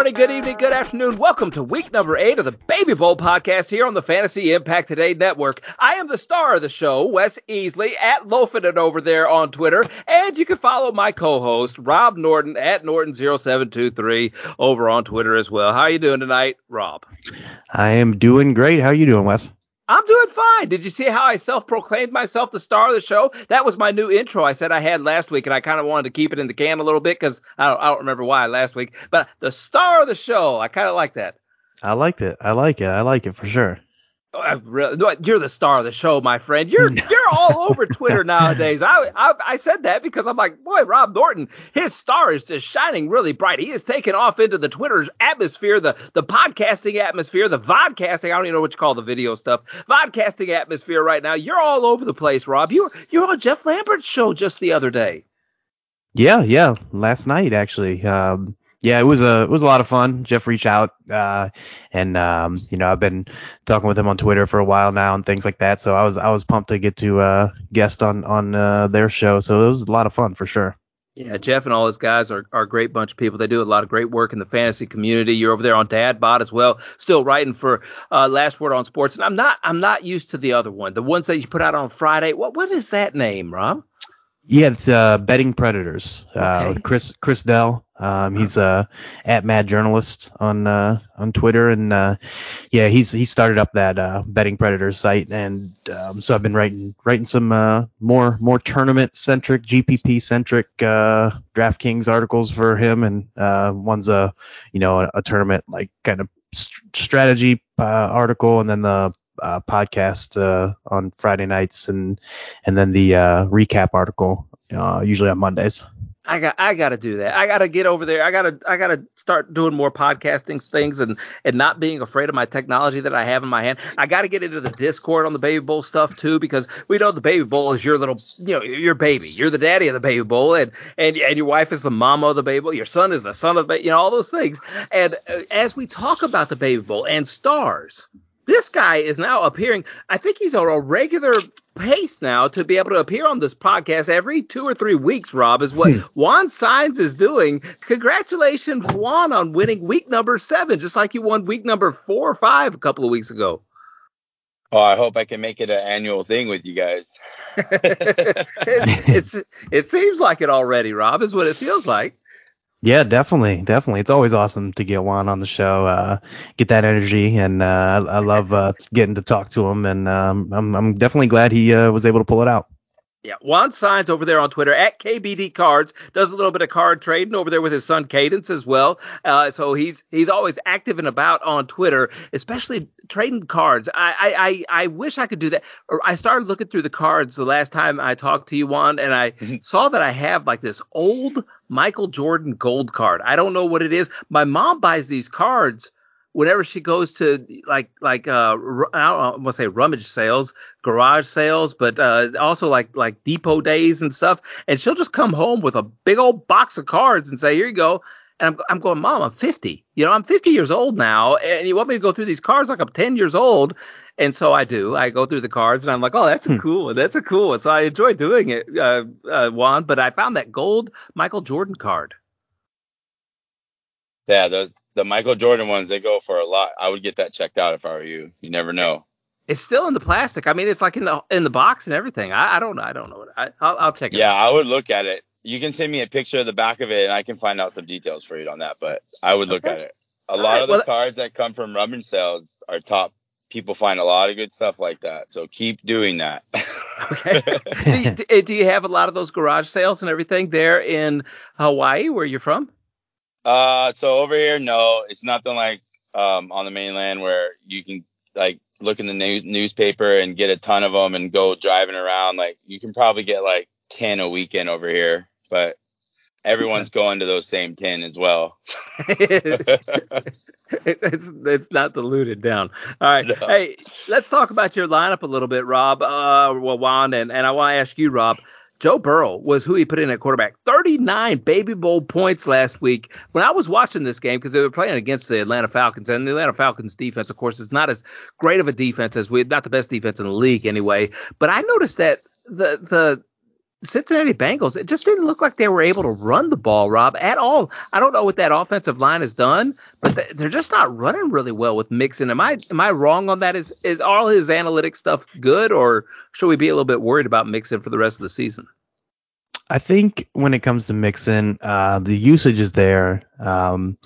morning, good evening, good afternoon. Welcome to week number eight of the Baby Bowl podcast here on the Fantasy Impact Today Network. I am the star of the show, Wes Easley, at Loafing It over there on Twitter. And you can follow my co-host, Rob Norton, at Norton0723 over on Twitter as well. How are you doing tonight, Rob? I am doing great. How are you doing, Wes? I'm doing fine. Did you see how I self proclaimed myself the star of the show? That was my new intro I said I had last week, and I kind of wanted to keep it in the can a little bit because I I don't remember why last week. But the star of the show, I kind of like that. I liked it. I like it. I like it for sure. Oh, you're the star of the show, my friend. You're you're all over Twitter nowadays. I, I, I said that because I'm like, boy, Rob Norton, his star is just shining really bright. He is taking off into the Twitter atmosphere, the the podcasting atmosphere, the vodcasting. I don't even know what you call the video stuff. Vodcasting atmosphere right now. You're all over the place, Rob. You you're on Jeff Lambert's show just the other day. Yeah, yeah, last night actually. Um, yeah, it was a it was a lot of fun. Jeff reached out, uh, and um, you know I've been talking with him on Twitter for a while now and things like that. So I was I was pumped to get to uh, guest on on uh, their show. So it was a lot of fun for sure. Yeah, Jeff and all his guys are, are a great bunch of people. They do a lot of great work in the fantasy community. You're over there on Dadbot as well, still writing for uh, Last Word on Sports. And I'm not I'm not used to the other one, the ones that you put out on Friday. What what is that name, Rob? Yeah, it's uh, Betting Predators uh, okay. with Chris Chris Dell. Um, he's uh, at Mad Journalist on uh, on Twitter, and uh, yeah, he's he started up that uh, Betting Predators site, and um, so I've been writing writing some uh, more more tournament centric, GPP centric uh, DraftKings articles for him, and uh, one's a you know a, a tournament like kind of st- strategy uh, article, and then the uh, podcast uh, on Friday nights, and and then the uh, recap article uh, usually on Mondays. I got I got to do that. I got to get over there. I got to I got to start doing more podcasting things and and not being afraid of my technology that I have in my hand. I got to get into the Discord on the Baby Bowl stuff too because we know the Baby Bowl is your little you know your baby. You're the daddy of the Baby Bowl and and and your wife is the mama of the Baby Bowl. Your son is the son of the you know all those things. And as we talk about the Baby Bowl and stars, this guy is now appearing. I think he's on a regular pace now to be able to appear on this podcast every two or three weeks. Rob is what hmm. Juan Signs is doing. Congratulations, Juan, on winning week number seven, just like you won week number four or five a couple of weeks ago. Oh, I hope I can make it an annual thing with you guys. it, it's it seems like it already, Rob, is what it feels like. Yeah, definitely, definitely. It's always awesome to get Juan on the show, uh, get that energy, and uh, I, I, love uh, getting to talk to him. And um, I'm, I'm definitely glad he uh, was able to pull it out. Yeah, Juan Signs over there on Twitter at KBD Cards does a little bit of card trading over there with his son Cadence as well. Uh, so he's he's always active and about on Twitter, especially trading cards. I, I I wish I could do that. I started looking through the cards the last time I talked to you, Juan, and I saw that I have like this old Michael Jordan gold card. I don't know what it is. My mom buys these cards whenever she goes to like like uh I don't want to say rummage sales, garage sales, but uh also like like depot days and stuff, and she'll just come home with a big old box of cards and say, "Here you go." And I'm, I'm going, Mom, I'm 50. You know, I'm 50 years old now, and you want me to go through these cards like I'm 10 years old. And so I do. I go through the cards, and I'm like, oh, that's a hmm. cool one. That's a cool one. So I enjoy doing it, uh, uh, Juan. But I found that gold Michael Jordan card yeah, those the Michael Jordan ones they go for a lot. I would get that checked out if I were you. You never know. It's still in the plastic. I mean, it's like in the in the box and everything. I, I don't know. I don't know. I, I'll, I'll check it. Yeah, out. I would look at it. You can send me a picture of the back of it, and I can find out some details for you on that. But I would look okay. at it. A All lot right, of the well, cards that come from rummage sales are top. People find a lot of good stuff like that. So keep doing that. okay. do, you, eh, do you have a lot of those garage sales and everything there in Hawaii, where you're from? Uh, so over here, no, it's nothing like um, on the mainland where you can like look in the news- newspaper and get a ton of them and go driving around. Like you can probably get like ten a weekend over here, but everyone's going to those same ten as well. it's, it's, it's not diluted down. All right, no. hey, let's talk about your lineup a little bit, Rob. Uh, well, Juan, and and I want to ask you, Rob. Joe Burrow was who he put in at quarterback. 39 Baby Bowl points last week. When I was watching this game, because they were playing against the Atlanta Falcons, and the Atlanta Falcons defense, of course, is not as great of a defense as we, not the best defense in the league anyway. But I noticed that the the Cincinnati Bengals, it just didn't look like they were able to run the ball, Rob, at all. I don't know what that offensive line has done, but they're just not running really well with Mixon. Am I am I wrong on that? Is is all his analytic stuff good, or should we be a little bit worried about Mixon for the rest of the season? I think when it comes to Mixon, uh, the usage is there. Um,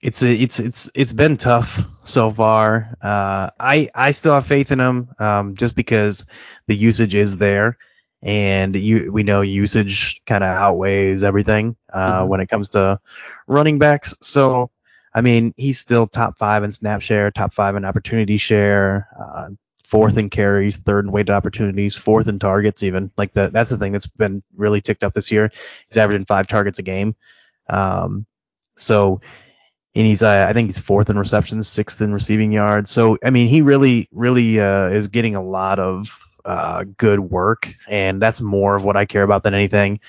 it's it's it's it's been tough so far. Uh, I I still have faith in him, um, just because the usage is there and you we know usage kind of outweighs everything uh, mm-hmm. when it comes to running backs. So, I mean, he's still top five in snap share, top five in opportunity share, uh, fourth in carries, third in weighted opportunities, fourth in targets. Even like that, that's the thing that's been really ticked up this year. He's averaging five targets a game. Um, so. And he's, uh, I think he's fourth in receptions, sixth in receiving yards. So, I mean, he really, really uh, is getting a lot of uh, good work, and that's more of what I care about than anything.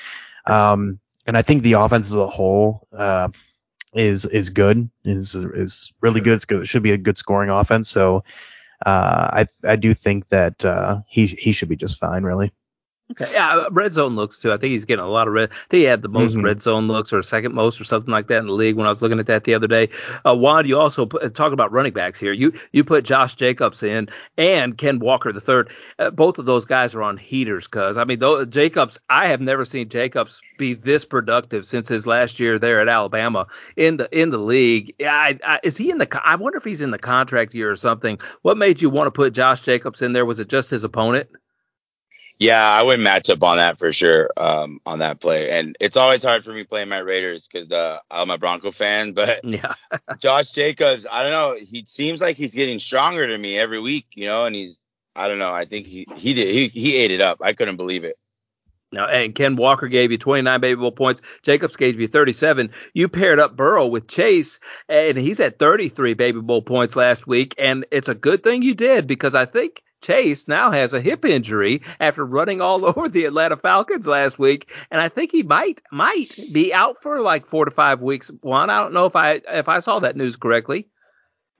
Um, and I think the offense as a whole uh, is is good, is is really good. It's good. It should be a good scoring offense. So uh, I I do think that uh, he he should be just fine, really. Yeah, uh, red zone looks too. I think he's getting a lot of red. I think he had the most mm-hmm. red zone looks or second most or something like that in the league when I was looking at that the other day. Uh, Juan, you also put, uh, talk about running backs here. You you put Josh Jacobs in and Ken Walker the third. Uh, both of those guys are on heaters because I mean, though Jacobs, I have never seen Jacobs be this productive since his last year there at Alabama in the in the league. I, I, is he in the? I wonder if he's in the contract year or something. What made you want to put Josh Jacobs in there? Was it just his opponent? Yeah, I would match up on that for sure. Um, on that play, and it's always hard for me playing my Raiders because uh, I'm a Bronco fan. But yeah, Josh Jacobs, I don't know. He seems like he's getting stronger to me every week, you know. And he's, I don't know. I think he he did he he ate it up. I couldn't believe it. Now, and Ken Walker gave you 29 baby bowl points. Jacobs gave you 37. You paired up Burrow with Chase, and he's at 33 baby bowl points last week. And it's a good thing you did because I think Chase now has a hip injury after running all over the Atlanta Falcons last week, and I think he might might be out for like four to five weeks. Juan, I don't know if I if I saw that news correctly.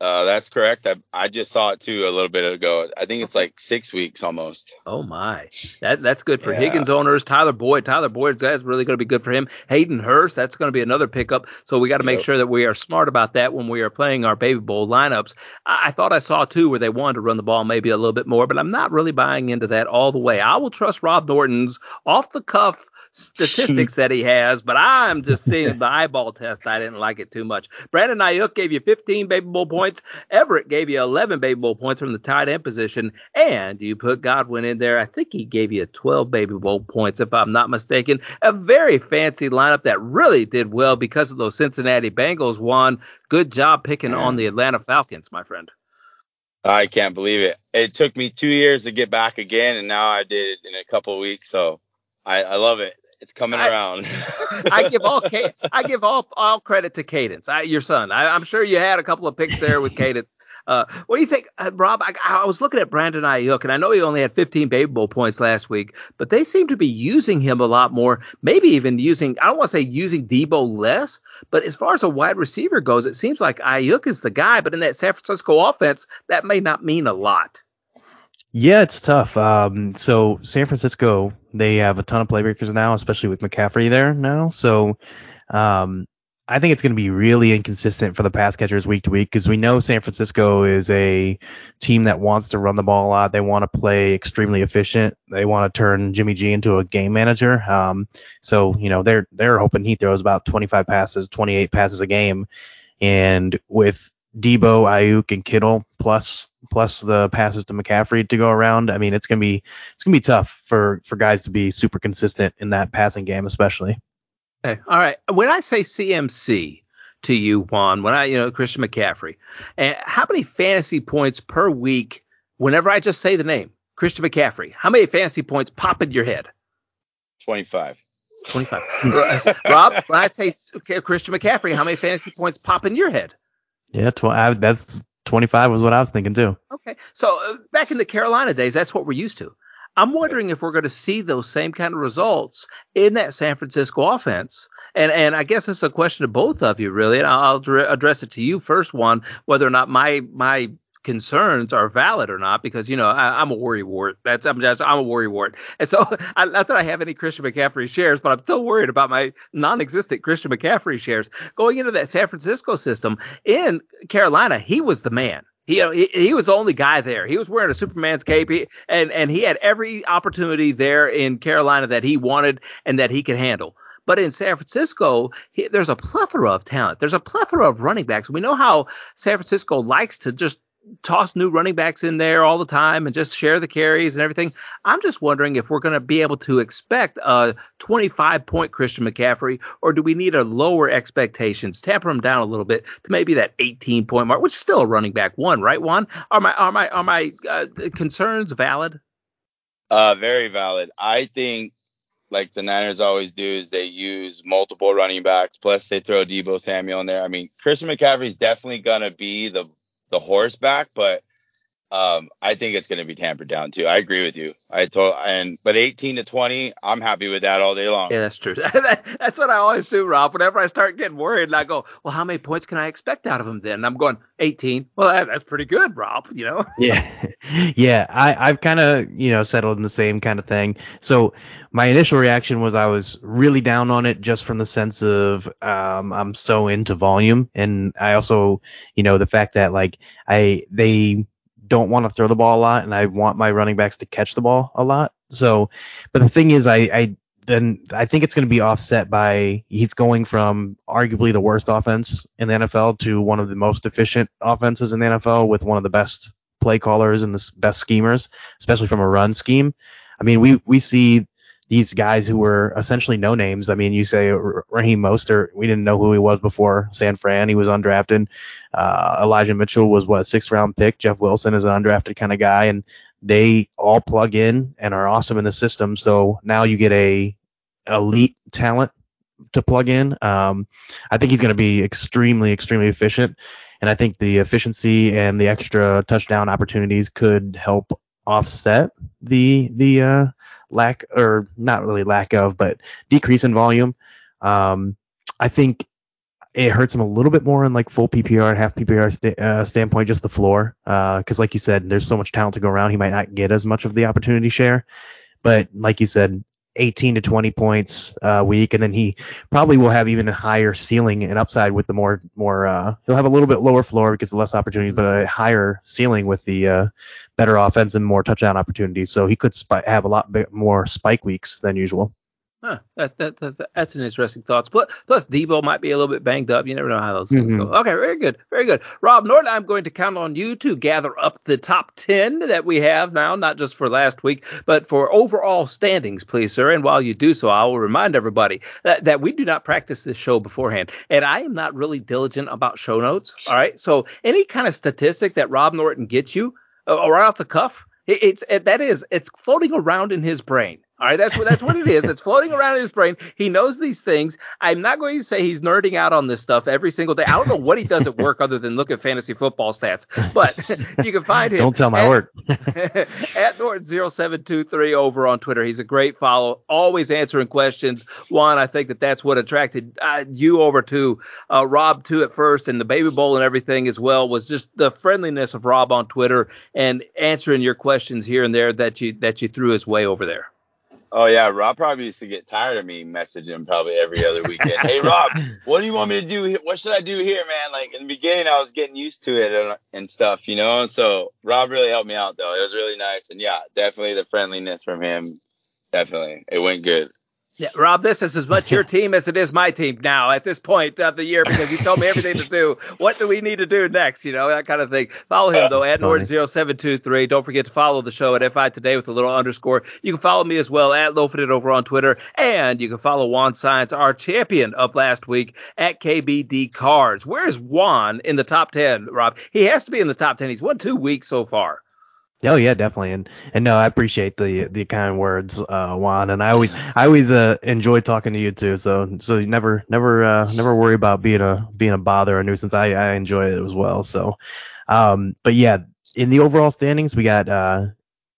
Uh, that's correct. I, I just saw it too a little bit ago. I think it's like six weeks almost. Oh my, that that's good for yeah. Higgins owners. Tyler Boyd, Tyler Boyd, that's really going to be good for him. Hayden Hurst, that's going to be another pickup. So we got to yep. make sure that we are smart about that when we are playing our baby bowl lineups. I, I thought I saw two where they wanted to run the ball maybe a little bit more, but I'm not really buying into that all the way. I will trust Rob Norton's off the cuff statistics that he has, but I'm just seeing the eyeball test. I didn't like it too much. Brandon Aiyuk gave you 15 baby bowl points. Everett gave you 11 baby bowl points from the tight end position, and you put Godwin in there. I think he gave you 12 baby bowl points, if I'm not mistaken. A very fancy lineup that really did well because of those Cincinnati Bengals. Juan. Good job picking on the Atlanta Falcons, my friend. I can't believe it. It took me two years to get back again, and now I did it in a couple weeks. So I, I love it. It's coming I, around. I give all I give all all credit to Cadence, I, your son. I, am sure you had a couple of picks there with Cadence. Uh, what do you think, uh, Rob? I, I, was looking at Brandon Aiyuk, and I know he only had 15 Baby Bowl points last week, but they seem to be using him a lot more. Maybe even using I don't want to say using Deebo less, but as far as a wide receiver goes, it seems like Aiyuk is the guy. But in that San Francisco offense, that may not mean a lot. Yeah, it's tough. Um, so San Francisco, they have a ton of playmakers now, especially with McCaffrey there now. So, um, I think it's going to be really inconsistent for the pass catchers week to week because we know San Francisco is a team that wants to run the ball a lot. They want to play extremely efficient. They want to turn Jimmy G into a game manager. Um, so you know they're they're hoping he throws about 25 passes, 28 passes a game, and with Deebo, Aiyuk, and Kittle plus plus the passes to McCaffrey to go around. I mean, it's gonna be it's gonna be tough for for guys to be super consistent in that passing game, especially. Okay, all right. When I say CMC to you, Juan, when I you know Christian McCaffrey, and how many fantasy points per week? Whenever I just say the name Christian McCaffrey, how many fantasy points pop in your head? Twenty five. 25. Rob, when I say Christian McCaffrey, how many fantasy points pop in your head? Yeah, tw- I, that's 25 was what I was thinking too. Okay. So uh, back in the Carolina days, that's what we're used to. I'm wondering if we're going to see those same kind of results in that San Francisco offense. And and I guess it's a question to both of you, really. And I'll address it to you first, Juan whether or not my my concerns are valid or not because you know I, am a worry wart. That's I'm just I'm a worry wart, and so I, not that I have any Christian McCaffrey shares, but I'm still worried about my non-existent Christian McCaffrey shares going into that San Francisco system. In Carolina, he was the man. He, uh, he, he was the only guy there. He was wearing a Superman's cape, he, and and he had every opportunity there in Carolina that he wanted and that he could handle. But in San Francisco, he, there's a plethora of talent. There's a plethora of running backs. We know how San Francisco likes to just toss new running backs in there all the time and just share the carries and everything. I'm just wondering if we're going to be able to expect a 25 point Christian McCaffrey, or do we need a lower expectations, tamper them down a little bit to maybe that 18 point mark, which is still a running back one, right? Juan, are my are my are my uh, concerns valid? Uh, very valid. I think like the Niners always do is they use multiple running backs. Plus they throw Deebo Samuel in there. I mean, Christian McCaffrey is definitely gonna be the the horseback, but um, I think it's going to be tampered down too. I agree with you. I told and but 18 to 20, I'm happy with that all day long. Yeah, that's true. that's what I always do, Rob. Whenever I start getting worried, and I go, "Well, how many points can I expect out of him?" Then and I'm going 18. Well, that, that's pretty good, Rob. You know? Yeah, yeah. I I've kind of you know settled in the same kind of thing. So my initial reaction was I was really down on it just from the sense of um, I'm so into volume, and I also you know the fact that like I they don't want to throw the ball a lot, and I want my running backs to catch the ball a lot. So, but the thing is, I, I then I think it's going to be offset by he's going from arguably the worst offense in the NFL to one of the most efficient offenses in the NFL with one of the best play callers and the best schemers, especially from a run scheme. I mean, we we see these guys who were essentially no names. I mean, you say Raheem Mostert, we didn't know who he was before San Fran. He was undrafted. Uh, Elijah Mitchell was what sixth round pick. Jeff Wilson is an undrafted kind of guy, and they all plug in and are awesome in the system. So now you get a elite talent to plug in. Um, I think he's going to be extremely, extremely efficient. And I think the efficiency and the extra touchdown opportunities could help offset the the uh, lack or not really lack of, but decrease in volume. Um, I think it hurts him a little bit more in like full PPR, and half PPR st- uh, standpoint, just the floor. Because, uh, like you said, there's so much talent to go around. He might not get as much of the opportunity share. But like you said, 18 to 20 points a week, and then he probably will have even a higher ceiling and upside with the more more. Uh, he'll have a little bit lower floor because less opportunities, but a higher ceiling with the uh, better offense and more touchdown opportunities. So he could sp- have a lot bit more spike weeks than usual. Huh, that, that, that, that's an interesting thought. Plus, plus Deebo might be a little bit banged up. You never know how those things mm-hmm. go. Okay, very good, very good. Rob Norton, I'm going to count on you to gather up the top ten that we have now, not just for last week, but for overall standings, please, sir. And while you do so, I will remind everybody that, that we do not practice this show beforehand, and I am not really diligent about show notes. All right, so any kind of statistic that Rob Norton gets you, uh, right off the cuff, it, it's it, that is it's floating around in his brain. All right, that's what that's what it is. It's floating around in his brain. He knows these things. I'm not going to say he's nerding out on this stuff every single day. I don't know what he does at work other than look at fantasy football stats. But you can find him. Don't tell my at, work. at Norton0723 over on Twitter. He's a great follow, always answering questions. Juan, I think that that's what attracted uh, you over to uh, Rob too at first, and the Baby Bowl and everything as well was just the friendliness of Rob on Twitter and answering your questions here and there that you that you threw his way over there. Oh yeah, Rob probably used to get tired of me messaging probably every other weekend. hey Rob, what do you want me to do? What should I do here, man? Like in the beginning, I was getting used to it and, and stuff, you know. So Rob really helped me out though. It was really nice, and yeah, definitely the friendliness from him. Definitely, it went good. Yeah, Rob, this is as much your team as it is my team now at this point of the year because you told me everything to do. What do we need to do next? You know, that kind of thing. Follow him, though, at Norton0723. Don't forget to follow the show at FI Today with a little underscore. You can follow me as well at Loafit over on Twitter. And you can follow Juan Science, our champion of last week, at KBD Cards. Where's Juan in the top 10, Rob? He has to be in the top 10. He's won two weeks so far. Oh yeah, definitely, and and no, I appreciate the the kind words, uh, Juan, and I always I always uh, enjoy talking to you too. So so you never never uh, never worry about being a being a bother or a nuisance. I I enjoy it as well. So, um, but yeah, in the overall standings, we got uh,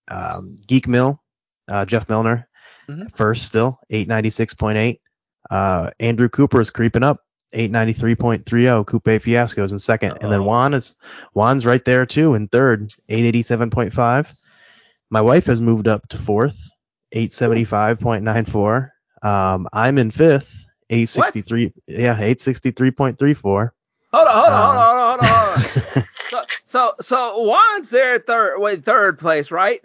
um, Geek Mill, uh, Jeff Milner, mm-hmm. first still eight ninety six point eight. Uh, Andrew Cooper is creeping up 893.30. Coupe Fiascos in 2nd and then Juan is Juan's right there too in third, 887.5. My wife has moved up to fourth, 875.94. Um, I'm in fifth, 863. What? Yeah, 863.34. Hold on, hold on, hold on, hold on, hold on. so, so, so Juan's there third, wait, third place, right?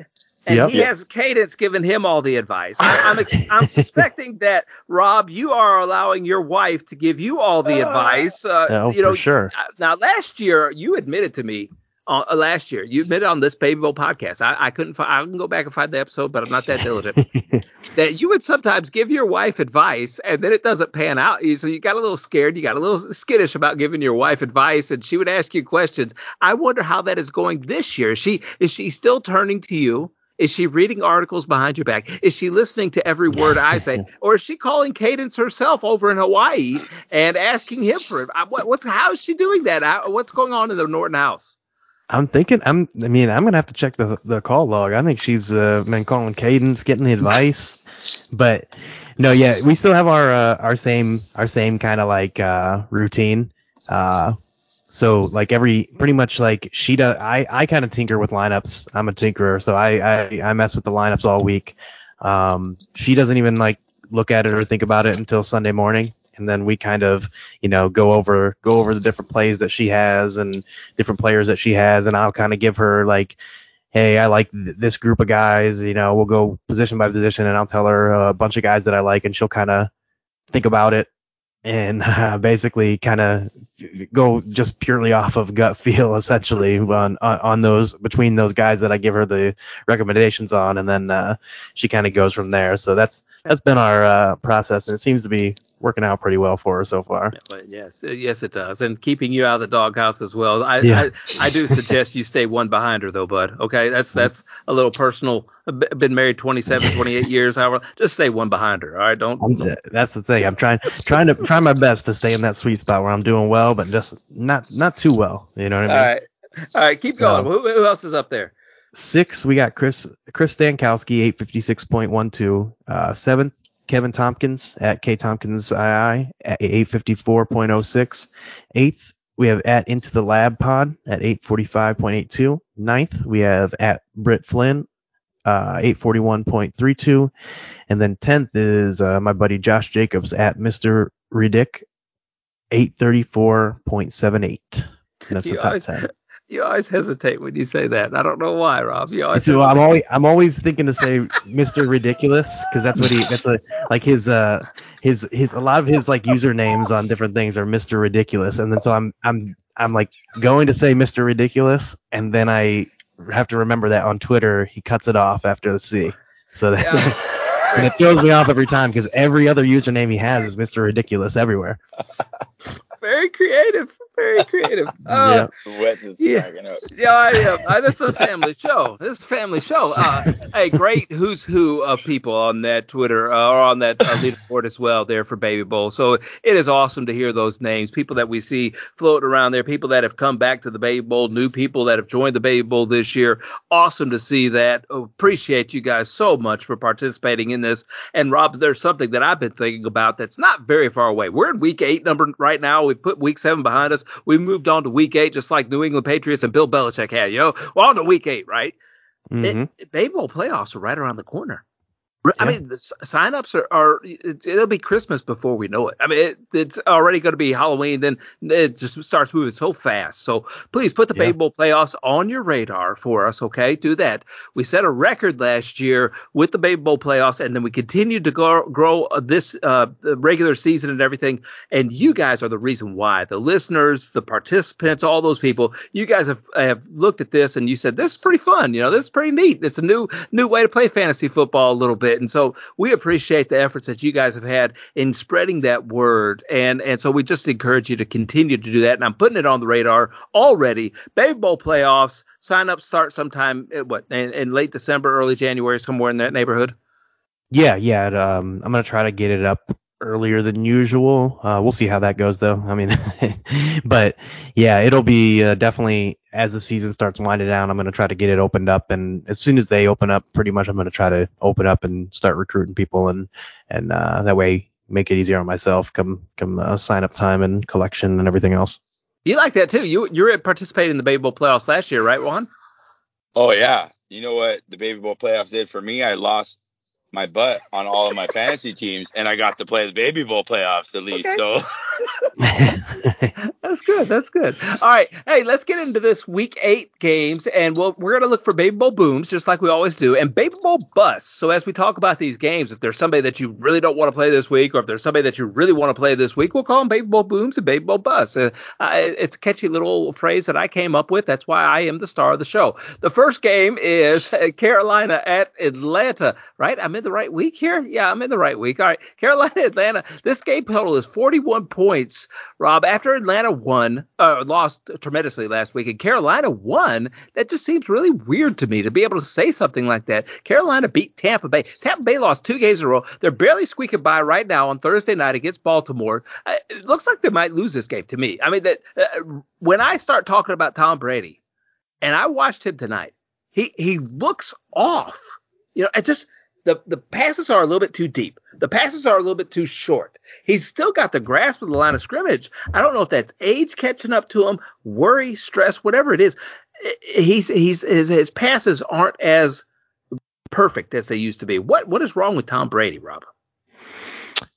And yep. he has Cadence giving him all the advice. I, am I'm, I'm suspecting that Rob, you are allowing your wife to give you all the advice. Uh, no, you know, for sure. Uh, now, last year you admitted to me. Uh, last year, you admitted on this Baby Bowl podcast. I, I couldn't. Find, I can go back and find the episode, but I'm not that diligent. that you would sometimes give your wife advice, and then it doesn't pan out. So you got a little scared. You got a little skittish about giving your wife advice, and she would ask you questions. I wonder how that is going this year. Is she is she still turning to you? Is she reading articles behind your back? Is she listening to every word I say? or is she calling Cadence herself over in Hawaii and asking him for it? What, what's, how is she doing that? How, what's going on in the Norton house? I'm thinking. I'm. I mean, I'm gonna have to check the the call log. I think she's uh, been calling Cadence, getting the advice. but no, yeah, we still have our uh, our same our same kind of like uh, routine. Uh, so like every pretty much like she does. I I kind of tinker with lineups. I'm a tinkerer, so I, I I mess with the lineups all week. Um, she doesn't even like look at it or think about it until Sunday morning, and then we kind of you know go over go over the different plays that she has and different players that she has, and I'll kind of give her like. Hey, I like th- this group of guys. You know, we'll go position by position, and I'll tell her a bunch of guys that I like, and she'll kind of think about it and uh, basically kind of go just purely off of gut feel essentially on, on those between those guys that I give her the recommendations on and then uh, she kind of goes from there. So that's that's been our uh, process and it seems to be working out pretty well for her so far. Yes, uh, yes, it does, and keeping you out of the doghouse as well. I, yeah. I, I, do suggest you stay one behind her though, bud. Okay, that's that's a little personal. Been married 27, 28 years. However, just stay one behind her. All right, don't. don't. That's the thing. I'm trying trying to try my best to stay in that sweet spot where I'm doing well, but just not not too well. You know what I mean? All right, all right, keep going. who, who else is up there? Six, we got Chris Chris Stankowski, eight fifty six point one two. Uh, seventh, Kevin Tompkins at K Tompkins II at 854.06. Eighth, we have at Into the Lab Pod at 845.82. Ninth, we have at Britt Flynn, uh, 841.32. And then 10th is uh, my buddy Josh Jacobs at Mr. Ridic, 834.78. And that's the top 10. You always hesitate when you say that. I don't know why, Rob. You always so I'm always I'm always thinking to say Mr. Ridiculous because that's what he that's what like his uh his his a lot of his like usernames on different things are Mr. Ridiculous and then so I'm I'm I'm like going to say Mr. Ridiculous and then I have to remember that on Twitter he cuts it off after the C. So that yeah. and it throws me off every time because every other username he has is Mr. Ridiculous everywhere. Very creative very creative. Uh, yeah. Wes is yeah. cracking up. Yeah, I am. Uh, this is a family show. This is a family show. Uh, hey, great who's who of people on that Twitter uh, or on that uh, leaderboard as well there for Baby Bowl. So it is awesome to hear those names, people that we see floating around there, people that have come back to the Baby Bowl, new people that have joined the Baby Bowl this year. Awesome to see that. Appreciate you guys so much for participating in this. And Rob, there's something that I've been thinking about that's not very far away. We're in week eight number right now. We put week seven behind us. We moved on to week eight, just like New England Patriots and Bill Belichick had. You know, we're on to week eight, right? Mm-hmm. It, Baby Bowl playoffs are right around the corner. I mean, the signups are, are it, will be Christmas before we know it. I mean, it, it's already going to be Halloween. Then it just starts moving so fast. So please put the yeah. Baby Bowl playoffs on your radar for us. Okay, do that. We set a record last year with the Baby Bowl playoffs, and then we continued to grow, grow this uh, regular season and everything. And you guys are the reason why. The listeners, the participants, all those people. You guys have have looked at this and you said this is pretty fun. You know, this is pretty neat. It's a new new way to play fantasy football a little bit And so we appreciate the efforts that you guys have had in spreading that word. And and so we just encourage you to continue to do that. And I'm putting it on the radar already. Baby Bowl playoffs, sign up start sometime what in, in late December, early January, somewhere in that neighborhood. Yeah, yeah. Um, I'm gonna try to get it up earlier than usual. Uh, we'll see how that goes, though. I mean, but yeah, it'll be uh, definitely as the season starts winding down. I'm going to try to get it opened up, and as soon as they open up, pretty much I'm going to try to open up and start recruiting people, and and uh, that way make it easier on myself come come uh, sign up time and collection and everything else. You like that too. You you participated in the Baby Bowl playoffs last year, right, Juan? Oh yeah. You know what the Baby Bowl playoffs did for me? I lost my butt on all of my fantasy teams, and I got to play the Baby Bowl playoffs at least. Okay. So that's good. That's good. All right. Hey, let's get into this week eight games, and we'll, we're going to look for Baby Bowl booms, just like we always do, and Baby Bowl busts. So as we talk about these games, if there's somebody that you really don't want to play this week, or if there's somebody that you really want to play this week, we'll call them Baby Bowl booms and Baby Bowl busts. Uh, it's a catchy little phrase that I came up with. That's why I am the star of the show. The first game is Carolina at Atlanta. Right? I'm in the right week here. Yeah, I'm in the right week. All right, Carolina, Atlanta. This game total is 41 points. Rob, after Atlanta won, uh, lost tremendously last week, and Carolina won, that just seems really weird to me to be able to say something like that. Carolina beat Tampa Bay. Tampa Bay lost two games in a row. They're barely squeaking by right now on Thursday night against Baltimore. Uh, it looks like they might lose this game to me. I mean, that uh, when I start talking about Tom Brady, and I watched him tonight, he he looks off. You know, it just the, the passes are a little bit too deep. The passes are a little bit too short. He's still got the grasp of the line of scrimmage. I don't know if that's age catching up to him, worry, stress, whatever it is. He's he's his his passes aren't as perfect as they used to be. What what is wrong with Tom Brady, Rob?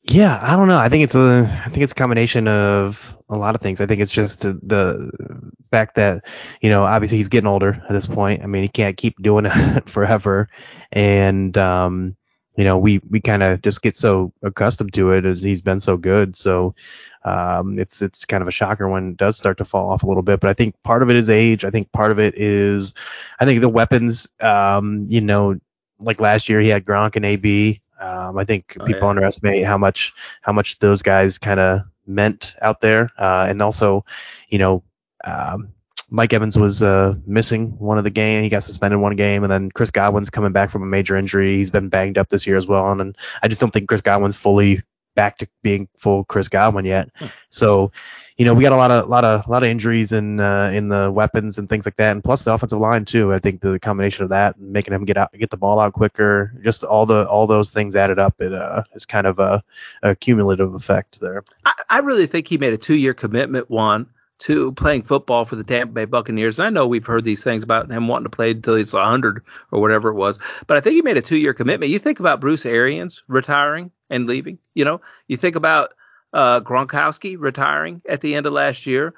Yeah, I don't know. I think it's a I think it's a combination of a lot of things. I think it's just the, the fact that you know obviously he's getting older at this point. I mean, he can't keep doing it forever, and um, you know we we kind of just get so accustomed to it as he's been so good. So um, it's it's kind of a shocker when it does start to fall off a little bit. But I think part of it is age. I think part of it is I think the weapons. Um, you know, like last year he had Gronk and AB. Um, I think oh, people yeah. underestimate how much how much those guys kind of meant out there, uh, and also, you know, um, Mike Evans was uh, missing one of the game. He got suspended one game, and then Chris Godwin's coming back from a major injury. He's been banged up this year as well, and, and I just don't think Chris Godwin's fully back to being full Chris Godwin yet. Hmm. So, you know, we got a lot of lot of lot of injuries in uh, in the weapons and things like that, and plus the offensive line too. I think the combination of that, making him get out, get the ball out quicker, just all the all those things added up, it uh, is kind of a, a cumulative effect there. I, I really think he made a two year commitment. One to playing football for the Tampa Bay Buccaneers. And I know we've heard these things about him wanting to play until he's 100 or whatever it was, but I think he made a two year commitment. You think about Bruce Arians retiring and leaving, you know, you think about uh, Gronkowski retiring at the end of last year.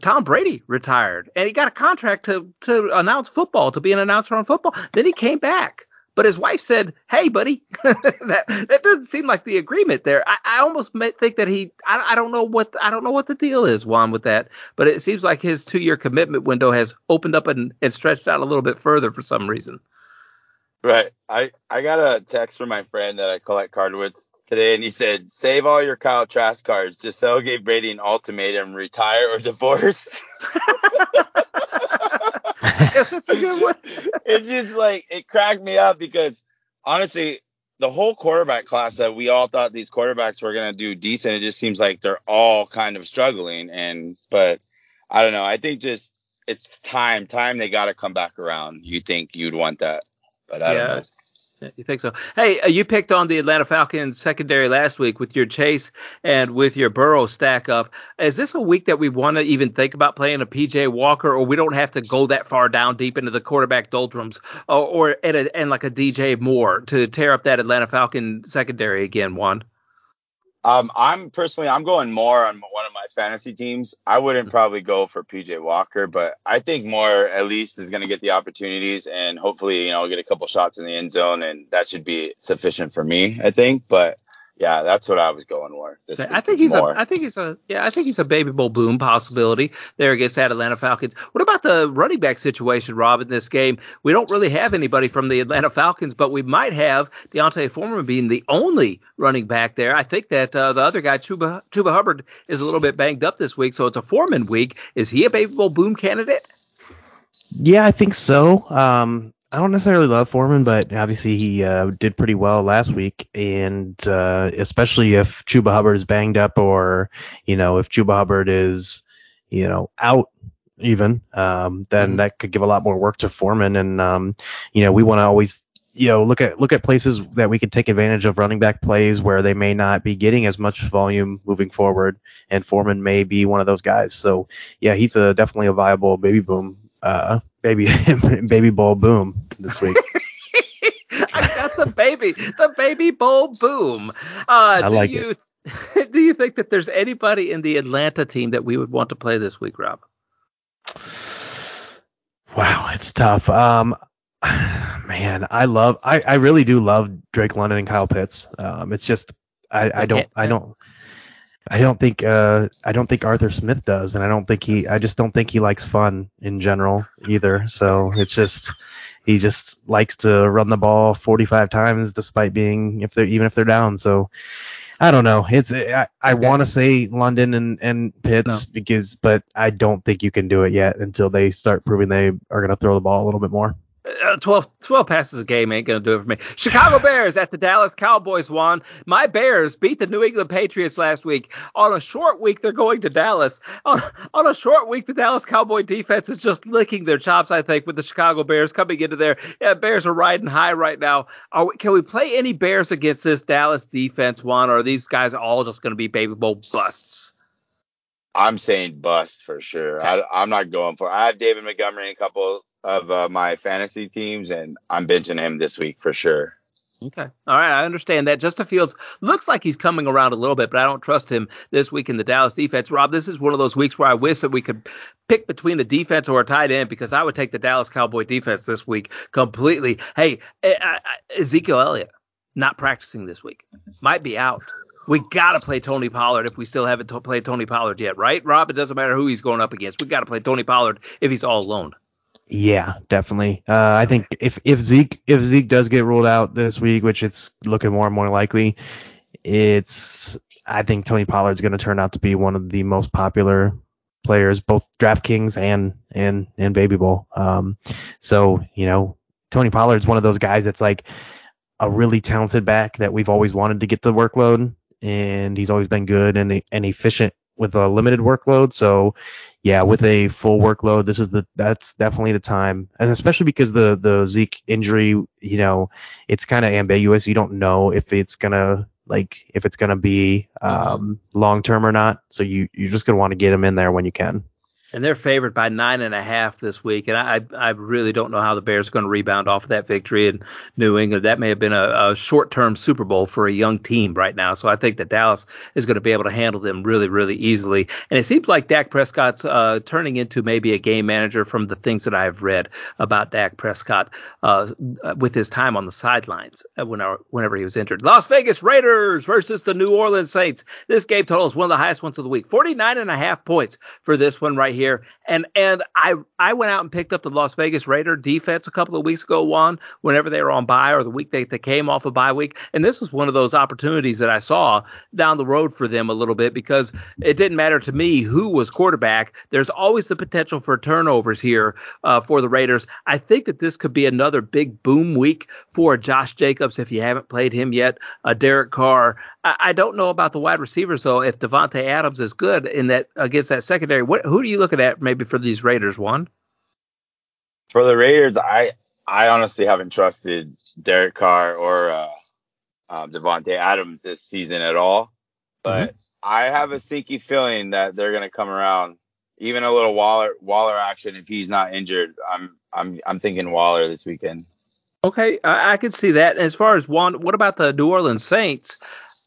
Tom Brady retired and he got a contract to, to announce football, to be an announcer on football. Then he came back. But his wife said, "Hey, buddy, that that doesn't seem like the agreement there." I, I almost think that he, I, I don't know what I don't know what the deal is, Juan, with that. But it seems like his two year commitment window has opened up and, and stretched out a little bit further for some reason. Right. I I got a text from my friend that I collect card with today, and he said, "Save all your Kyle Trask cards. Gisele gave Brady an ultimatum: retire or divorce." yes, that's a good one. it just like it cracked me up because honestly, the whole quarterback class that we all thought these quarterbacks were gonna do decent, it just seems like they're all kind of struggling. And but I don't know. I think just it's time. Time they got to come back around. You think you'd want that, but I yeah. You think so? Hey, uh, you picked on the Atlanta Falcons secondary last week with your Chase and with your Burrow stack up. Is this a week that we want to even think about playing a PJ Walker, or we don't have to go that far down deep into the quarterback doldrums, or, or at a, and like a DJ Moore to tear up that Atlanta Falcon secondary again? Juan. Um, I'm personally I'm going more on one of my fantasy teams. I wouldn't mm-hmm. probably go for PJ Walker, but I think Moore at least is going to get the opportunities and hopefully you know get a couple shots in the end zone, and that should be sufficient for me. I think, but yeah, that's what I was going for. This I think he's more. a. I think he's a. Yeah, I think he's a baby bowl boom possibility there against that Atlanta Falcons. What about the running back situation, Rob? In this game, we don't really have anybody from the Atlanta Falcons, but we might have D'Onta Foreman being the only running back there. I think that uh, the other guy, Chuba Chuba Hubbard, is a little bit banged up this week, so it's a Foreman week. Is he a baby bowl boom candidate? Yeah, I think so. Um, I don't necessarily love Foreman, but obviously he uh, did pretty well last week, and uh, especially if Chuba Hubbard is banged up, or you know if Chuba Hubbard is you know out even, um, then mm-hmm. that could give a lot more work to Foreman, and um, you know we want to always you know, look at look at places that we could take advantage of running back plays where they may not be getting as much volume moving forward, and Foreman may be one of those guys. So yeah, he's a definitely a viable baby boom, uh, baby baby bowl boom this week. I got the baby, the baby bowl boom. Uh, I do like you it. do you think that there's anybody in the Atlanta team that we would want to play this week, Rob? Wow, it's tough. Um, man, I love, I, I really do love Drake London and Kyle Pitts. Um, it's just, I, I don't, I don't, I don't think, uh, I don't think Arthur Smith does, and I don't think he, I just don't think he likes fun in general either. So it's just, he just likes to run the ball 45 times despite being, if they're, even if they're down. So, I don't know. It's I, I okay. want to say London and and Pitts no. because, but I don't think you can do it yet until they start proving they are going to throw the ball a little bit more uh, 12, 12 passes a game ain't going to do it for me. Chicago Bears at the Dallas Cowboys Juan. My Bears beat the New England Patriots last week. On a short week, they're going to Dallas. On, on a short week, the Dallas Cowboy defense is just licking their chops, I think, with the Chicago Bears coming into there. Yeah, Bears are riding high right now. We, can we play any Bears against this Dallas defense, Juan, or are these guys all just going to be baby bowl busts? I'm saying bust for sure. Okay. I, am not going for. I have David Montgomery in a couple of uh, my fantasy teams, and I'm benching him this week for sure. Okay. All right. I understand that. Justin Fields looks like he's coming around a little bit, but I don't trust him this week in the Dallas defense. Rob, this is one of those weeks where I wish that we could pick between a defense or a tight end because I would take the Dallas Cowboy defense this week completely. Hey, eh, Ezekiel Elliott not practicing this week, might be out. We got to play Tony Pollard if we still haven't played Tony Pollard yet, right, Rob? It doesn't matter who he's going up against. We got to play Tony Pollard if he's all alone. Yeah, definitely. Uh, I think if if Zeke if Zeke does get ruled out this week, which it's looking more and more likely, it's I think Tony Pollard's going to turn out to be one of the most popular players, both DraftKings and and and Baby Bowl. Um, so you know, Tony Pollard's one of those guys that's like a really talented back that we've always wanted to get the workload, and he's always been good and and efficient with a limited workload. So yeah, with a full workload, this is the that's definitely the time, and especially because the the Zeke injury, you know, it's kind of ambiguous. You don't know if it's gonna like if it's gonna be um, long term or not. So you you're just gonna want to get him in there when you can and they're favored by nine and a half this week. And I, I really don't know how the Bears are going to rebound off of that victory in New England. That may have been a, a short term Super Bowl for a young team right now. So I think that Dallas is going to be able to handle them really, really easily. And it seems like Dak Prescott's uh, turning into maybe a game manager from the things that I've read about Dak Prescott uh, with his time on the sidelines uh, whenever, whenever he was injured. Las Vegas Raiders versus the New Orleans Saints. This game total is one of the highest ones of the week 49 and a half points for this one right here here. And and I I went out and picked up the Las Vegas Raider defense a couple of weeks ago, Juan, whenever they were on bye or the week they, they came off a of bye week. And this was one of those opportunities that I saw down the road for them a little bit because it didn't matter to me who was quarterback. There's always the potential for turnovers here uh, for the Raiders. I think that this could be another big boom week for Josh Jacobs if you haven't played him yet. Uh, Derek Carr. I, I don't know about the wide receivers though. If Davante Adams is good in that against that secondary, what who do you look looking at maybe for these Raiders? One for the Raiders, I I honestly haven't trusted Derek Carr or uh, uh, Davante Adams this season at all, but mm-hmm. I have a sneaky feeling that they're going to come around. Even a little Waller Waller action if he's not injured. I'm I'm I'm thinking Waller this weekend. Okay, I, I can see that. As far as Juan, what about the New Orleans Saints?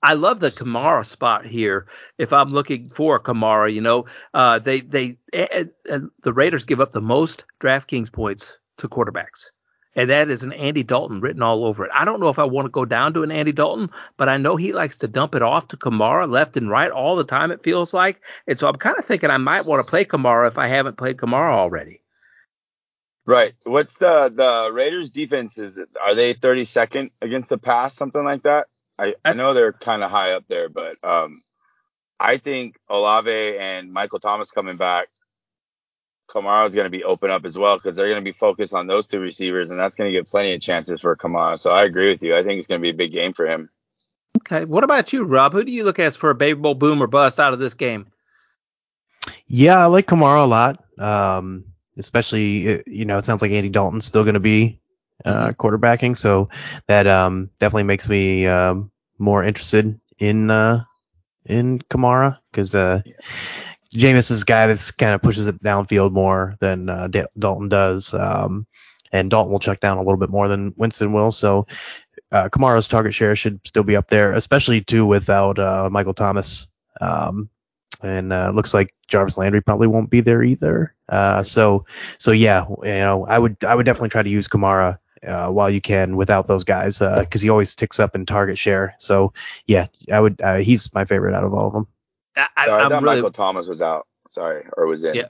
I love the Kamara spot here. If I'm looking for a Kamara, you know, uh, they they the Raiders give up the most DraftKings points to quarterbacks, and that is an Andy Dalton written all over it. I don't know if I want to go down to an Andy Dalton, but I know he likes to dump it off to Kamara left and right all the time. It feels like, and so I'm kind of thinking I might want to play Kamara if I haven't played Kamara already. Right. What's the the Raiders defense? Is it, are they 32nd against the pass, something like that? I, I know they're kind of high up there, but um, I think Olave and Michael Thomas coming back, Kamara is going to be open up as well because they're going to be focused on those two receivers, and that's going to give plenty of chances for Kamara. So I agree with you. I think it's going to be a big game for him. Okay. What about you, Rob? Who do you look at for a baby bowl boom or bust out of this game? Yeah, I like Kamara a lot. Um, especially, you know, it sounds like Andy Dalton's still going to be uh, quarterbacking. So that um, definitely makes me um, more interested in uh, in Kamara because uh, yeah. Jameis is a guy that's kind of pushes it downfield more than uh, Dalton does. Um, and Dalton will check down a little bit more than Winston will. So uh, Kamara's target share should still be up there, especially too without uh, Michael Thomas. Um, and uh, looks like Jarvis Landry probably won't be there either. Uh, so so yeah, you know, I would I would definitely try to use Kamara uh, while you can without those guys because uh, he always ticks up in target share. So yeah, I would. Uh, he's my favorite out of all of them. I, Sorry, I thought really, Michael Thomas was out. Sorry, or was in. Yeah,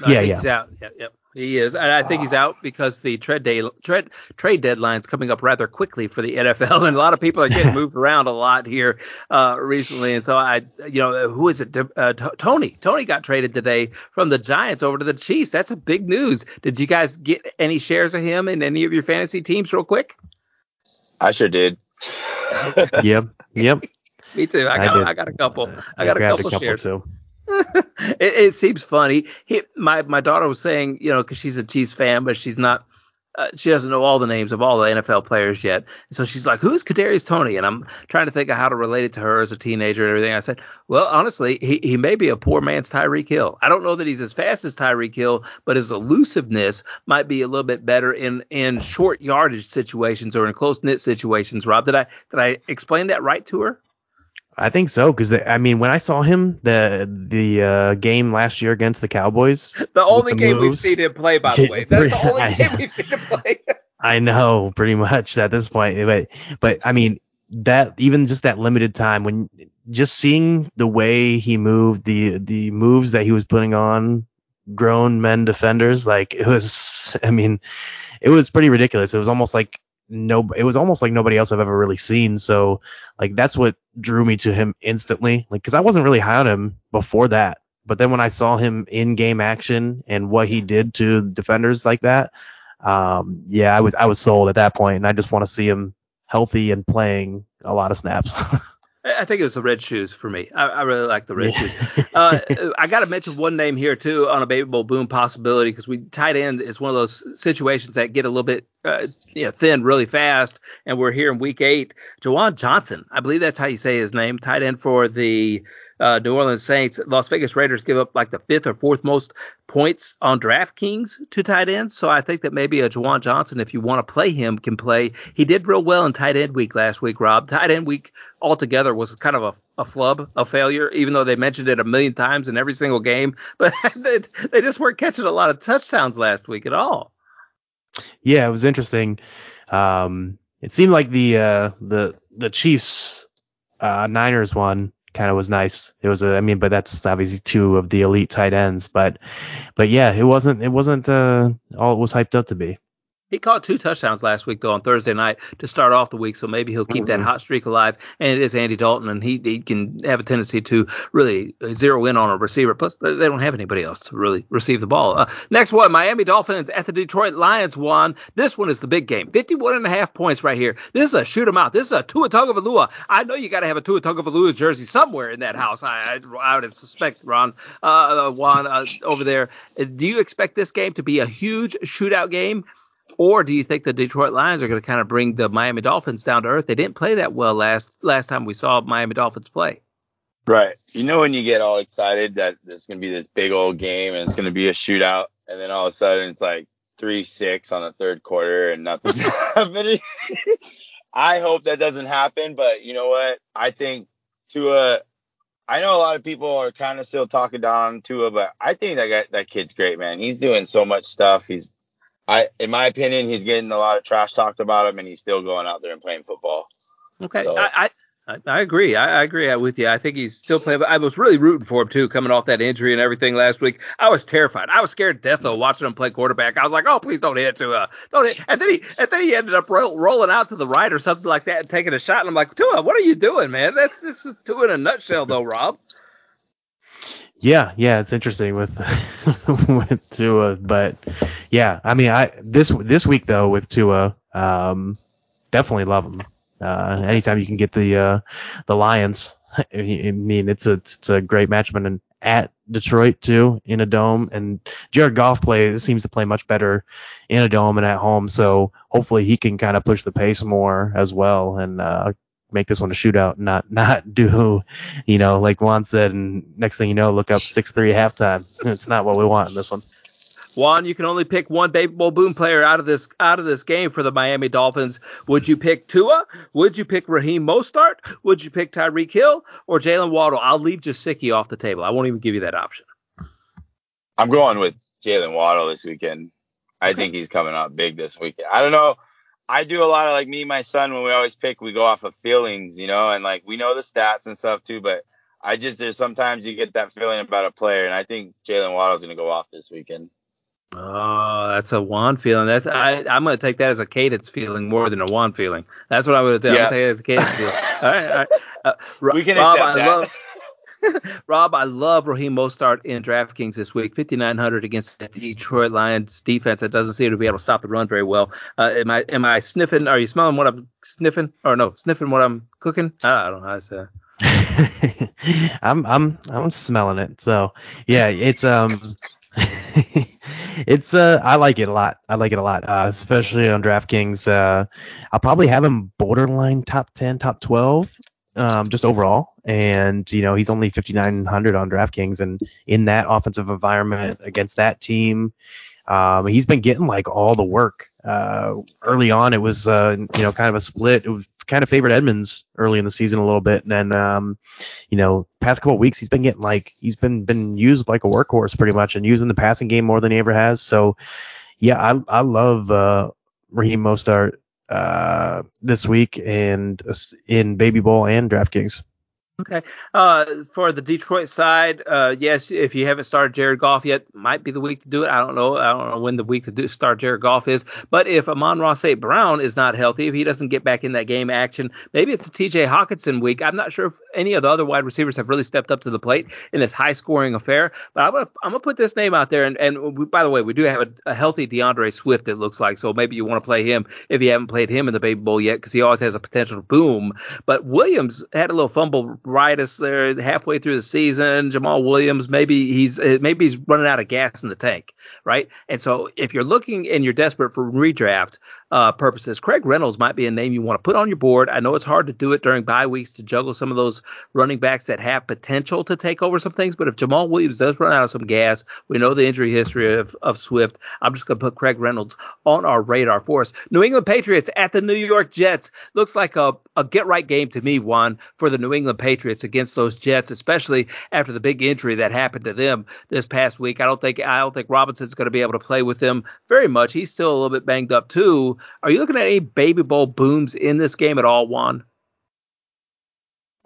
no, yeah, yeah. He's out. Yep, yep. He is, and I think he's out because the trade day trade trade deadline's coming up rather quickly for the NFL, and a lot of people are getting moved around a lot here uh, recently. And so I, you know, who is it? Uh, Toney. Toney got traded today from the Giants over to the Chiefs. That's a big news. Did you guys get any shares of him in any of your fantasy teams, real quick? I sure did. yep. Yep. Me too. I got I, I got a couple. I got I a couple, a couple shares. Too. it, it, seems funny. He, my my daughter was saying, you know, because she's a Chiefs fan, but she's not. Uh, she doesn't know all the names of all the NFL players yet. So she's like, "Who's Kadarius Toney?" And I'm trying to think of how to relate it to her as a teenager and everything. I said, "Well, honestly, he, he may be a poor man's Tyreek Hill. I don't know that he's as fast as Tyreek Hill, but his elusiveness might be a little bit better in in short yardage situations or in close knit situations." Rob, did I did I explain that right to her? I think so because I mean, when I saw him the the uh, game last year against the Cowboys, the only the game moves, we've seen him play, by the way, that's the only game we've seen him play. I know, pretty much at this point, but but I mean that even just that limited time when just seeing the way he moved, the the moves that he was putting on grown men defenders, like it was, I mean, it was pretty ridiculous. It was almost like no it was almost like nobody else I've ever really seen. So like that's what drew me to him instantly. Like cuz I wasn't really high on him before that. But then when I saw him in game action and what he did to defenders like that, um, yeah, I was I was sold at that point. point and I just want to see him healthy and playing a lot of snaps. I think it was the red shoes for me. I, I really like the red yeah. shoes. Uh, I got to mention one name here too on a baby bowl boom possibility because we tight end is one of those situations that get a little bit uh, you know, thin really fast, and we're here in week eight. Juwan Johnson, I believe that's how you say his name, tight end for the uh, New Orleans Saints. Las Vegas Raiders give up like the fifth or fourth most points on DraftKings to tight ends. So I think that maybe a Juwan Johnson, if you want to play him, can play. He did real well in tight end week last week, Rob. Tight end week altogether was kind of a a flub, a failure, even though they mentioned it a million times in every single game. But they, they just weren't catching a lot of touchdowns last week at all. Yeah, it was interesting. Um, it seemed like the uh, the the Chiefs uh, Niners one kind of was nice. It was a, I mean, but that's obviously two of the elite tight ends. But, but yeah, it wasn't, it wasn't uh, all it was hyped up to be. He caught two touchdowns last week though on Thursday night to start off the week, so maybe he'll keep mm-hmm. that hot streak alive. And it is Andy Dalton, and he, he can have a tendency to really zero in on a receiver. Plus, they don't have anybody else to really receive the ball. Uh, next one, Miami Dolphins at the Detroit Lions won. This one is the big game, 51 and a half points right here. This is a shoot 'em out. This is a Tua Tagovailoa. I know you got to have a Tua Tagovailoa jersey somewhere in that house. I I, I would suspect Ron uh, uh Juan uh, over there. Do you expect this game to be a huge shootout game? Or do you think the Detroit Lions are going to kind of bring the Miami Dolphins down to earth? They didn't play that well last last time we saw Miami Dolphins play. Right. You know when you get all excited that there's going to be this big old game and it's going to be a shootout, and then all of a sudden it's like three six on the third quarter and nothing's happening. I hope that doesn't happen, but you know what? I think Tua. I know a lot of people are kind of still talking down Tua, but I think that guy, that kid's great, man. He's doing so much stuff. He's I, in my opinion, he's getting a lot of trash talked about him, and he's still going out there and playing football. Okay, so. I, I, I agree. I, I, agree with you. I think he's still playing. I was really rooting for him too, coming off that injury and everything last week. I was terrified. I was scared to death though watching him play quarterback. I was like, oh, please don't hit Tua, uh, don't hit. And then he, and then he ended up ro- rolling out to the right or something like that and taking a shot. And I'm like, Tua, what are you doing, man? That's this is Tua in a nutshell, though, Rob. Yeah, yeah, it's interesting with with Tua, but yeah, I mean, I this this week though with Tua, um, definitely love him. Uh, anytime you can get the uh, the Lions, I mean, it's a it's a great matchup and at Detroit too in a dome, and Jared Goff plays seems to play much better in a dome and at home. So hopefully he can kind of push the pace more as well and uh, make this one a shootout, not not do you know like Juan said, and next thing you know, look up six three halftime. It's not what we want in this one. Juan, you can only pick one Baby Bowl boom player out of this out of this game for the Miami Dolphins. Would you pick Tua? Would you pick Raheem Mostert? Would you pick Tyreek Hill or Jalen Waddle? I'll leave Gesicki off the table. I won't even give you that option. I'm going with Jalen Waddle this weekend. I think he's coming out big this weekend. I don't know. I do a lot of like me, and my son, when we always pick, we go off of feelings, you know, and like we know the stats and stuff too, but I just there's sometimes you get that feeling about a player, and I think Jalen Waddle's gonna go off this weekend. Oh, that's a Juan feeling. That's I. I'm going to take that as a cadence feeling more than a Juan feeling. That's what I would. Yeah. I'm take it as a cadence feeling. All right, all right. Uh, we can Rob, accept I that. Love, Rob, I love Raheem Mostert in DraftKings this week. 5,900 against the Detroit Lions defense that doesn't seem to be able to stop the run very well. Uh, am I am I sniffing? Are you smelling what I'm sniffing? Or no, sniffing what I'm cooking? I don't know how to say. I'm I'm I'm smelling it. So yeah, it's um it's uh I like it a lot. I like it a lot, uh, especially on DraftKings. Uh, I'll probably have him borderline top ten, top twelve, um, just overall. And you know he's only fifty nine hundred on DraftKings, and in that offensive environment against that team, um, he's been getting like all the work. Uh, early on, it was uh, you know kind of a split. It was kind of favored Edmonds early in the season a little bit, and then um, you know, past couple weeks he's been getting like he's been been used like a workhorse pretty much, and using the passing game more than he ever has. So, yeah, I I love uh, Raheem Mostert uh, this week and uh, in Baby Bowl and DraftKings. Okay. Uh, for the Detroit side, uh, yes, if you haven't started Jared Goff yet, might be the week to do it. I don't know. I don't know when the week to do, start Jared Goff is. But if Amon-Ra St. Brown is not healthy, if he doesn't get back in that game action, maybe it's a TJ Hockenson week. I'm not sure if any of the other wide receivers have really stepped up to the plate in this high scoring affair. But I'm gonna I'm gonna put this name out there. And and we, by the way, we do have a, a healthy D'Andre Swift. It looks like so maybe you want to play him if you haven't played him in the Baby Bowl yet because he always has a potential boom. But Williams had a little fumble rightus there halfway through the season. Jamaal Williams, maybe he's uh, maybe he's running out of gas in the tank, right? And so if you're looking and you're desperate for redraft uh, purposes, Craig Reynolds might be a name you want to put on your board. I know it's hard to do it during bye weeks to juggle some of those running backs that have potential to take over some things, but if Jamaal Williams does run out of some gas, we know the injury history of, of Swift. I'm just going to put Craig Reynolds on our radar for us. New England Patriots at the New York Jets looks like a, a get right game to me, Juan, for the New England Patriots against those Jets, especially after the big injury that happened to them this past week. I don't think I don't think Robinson's going to be able to play with them very much. He's still a little bit banged up too. Are you looking at any baby bowl booms in this game at all, Juan?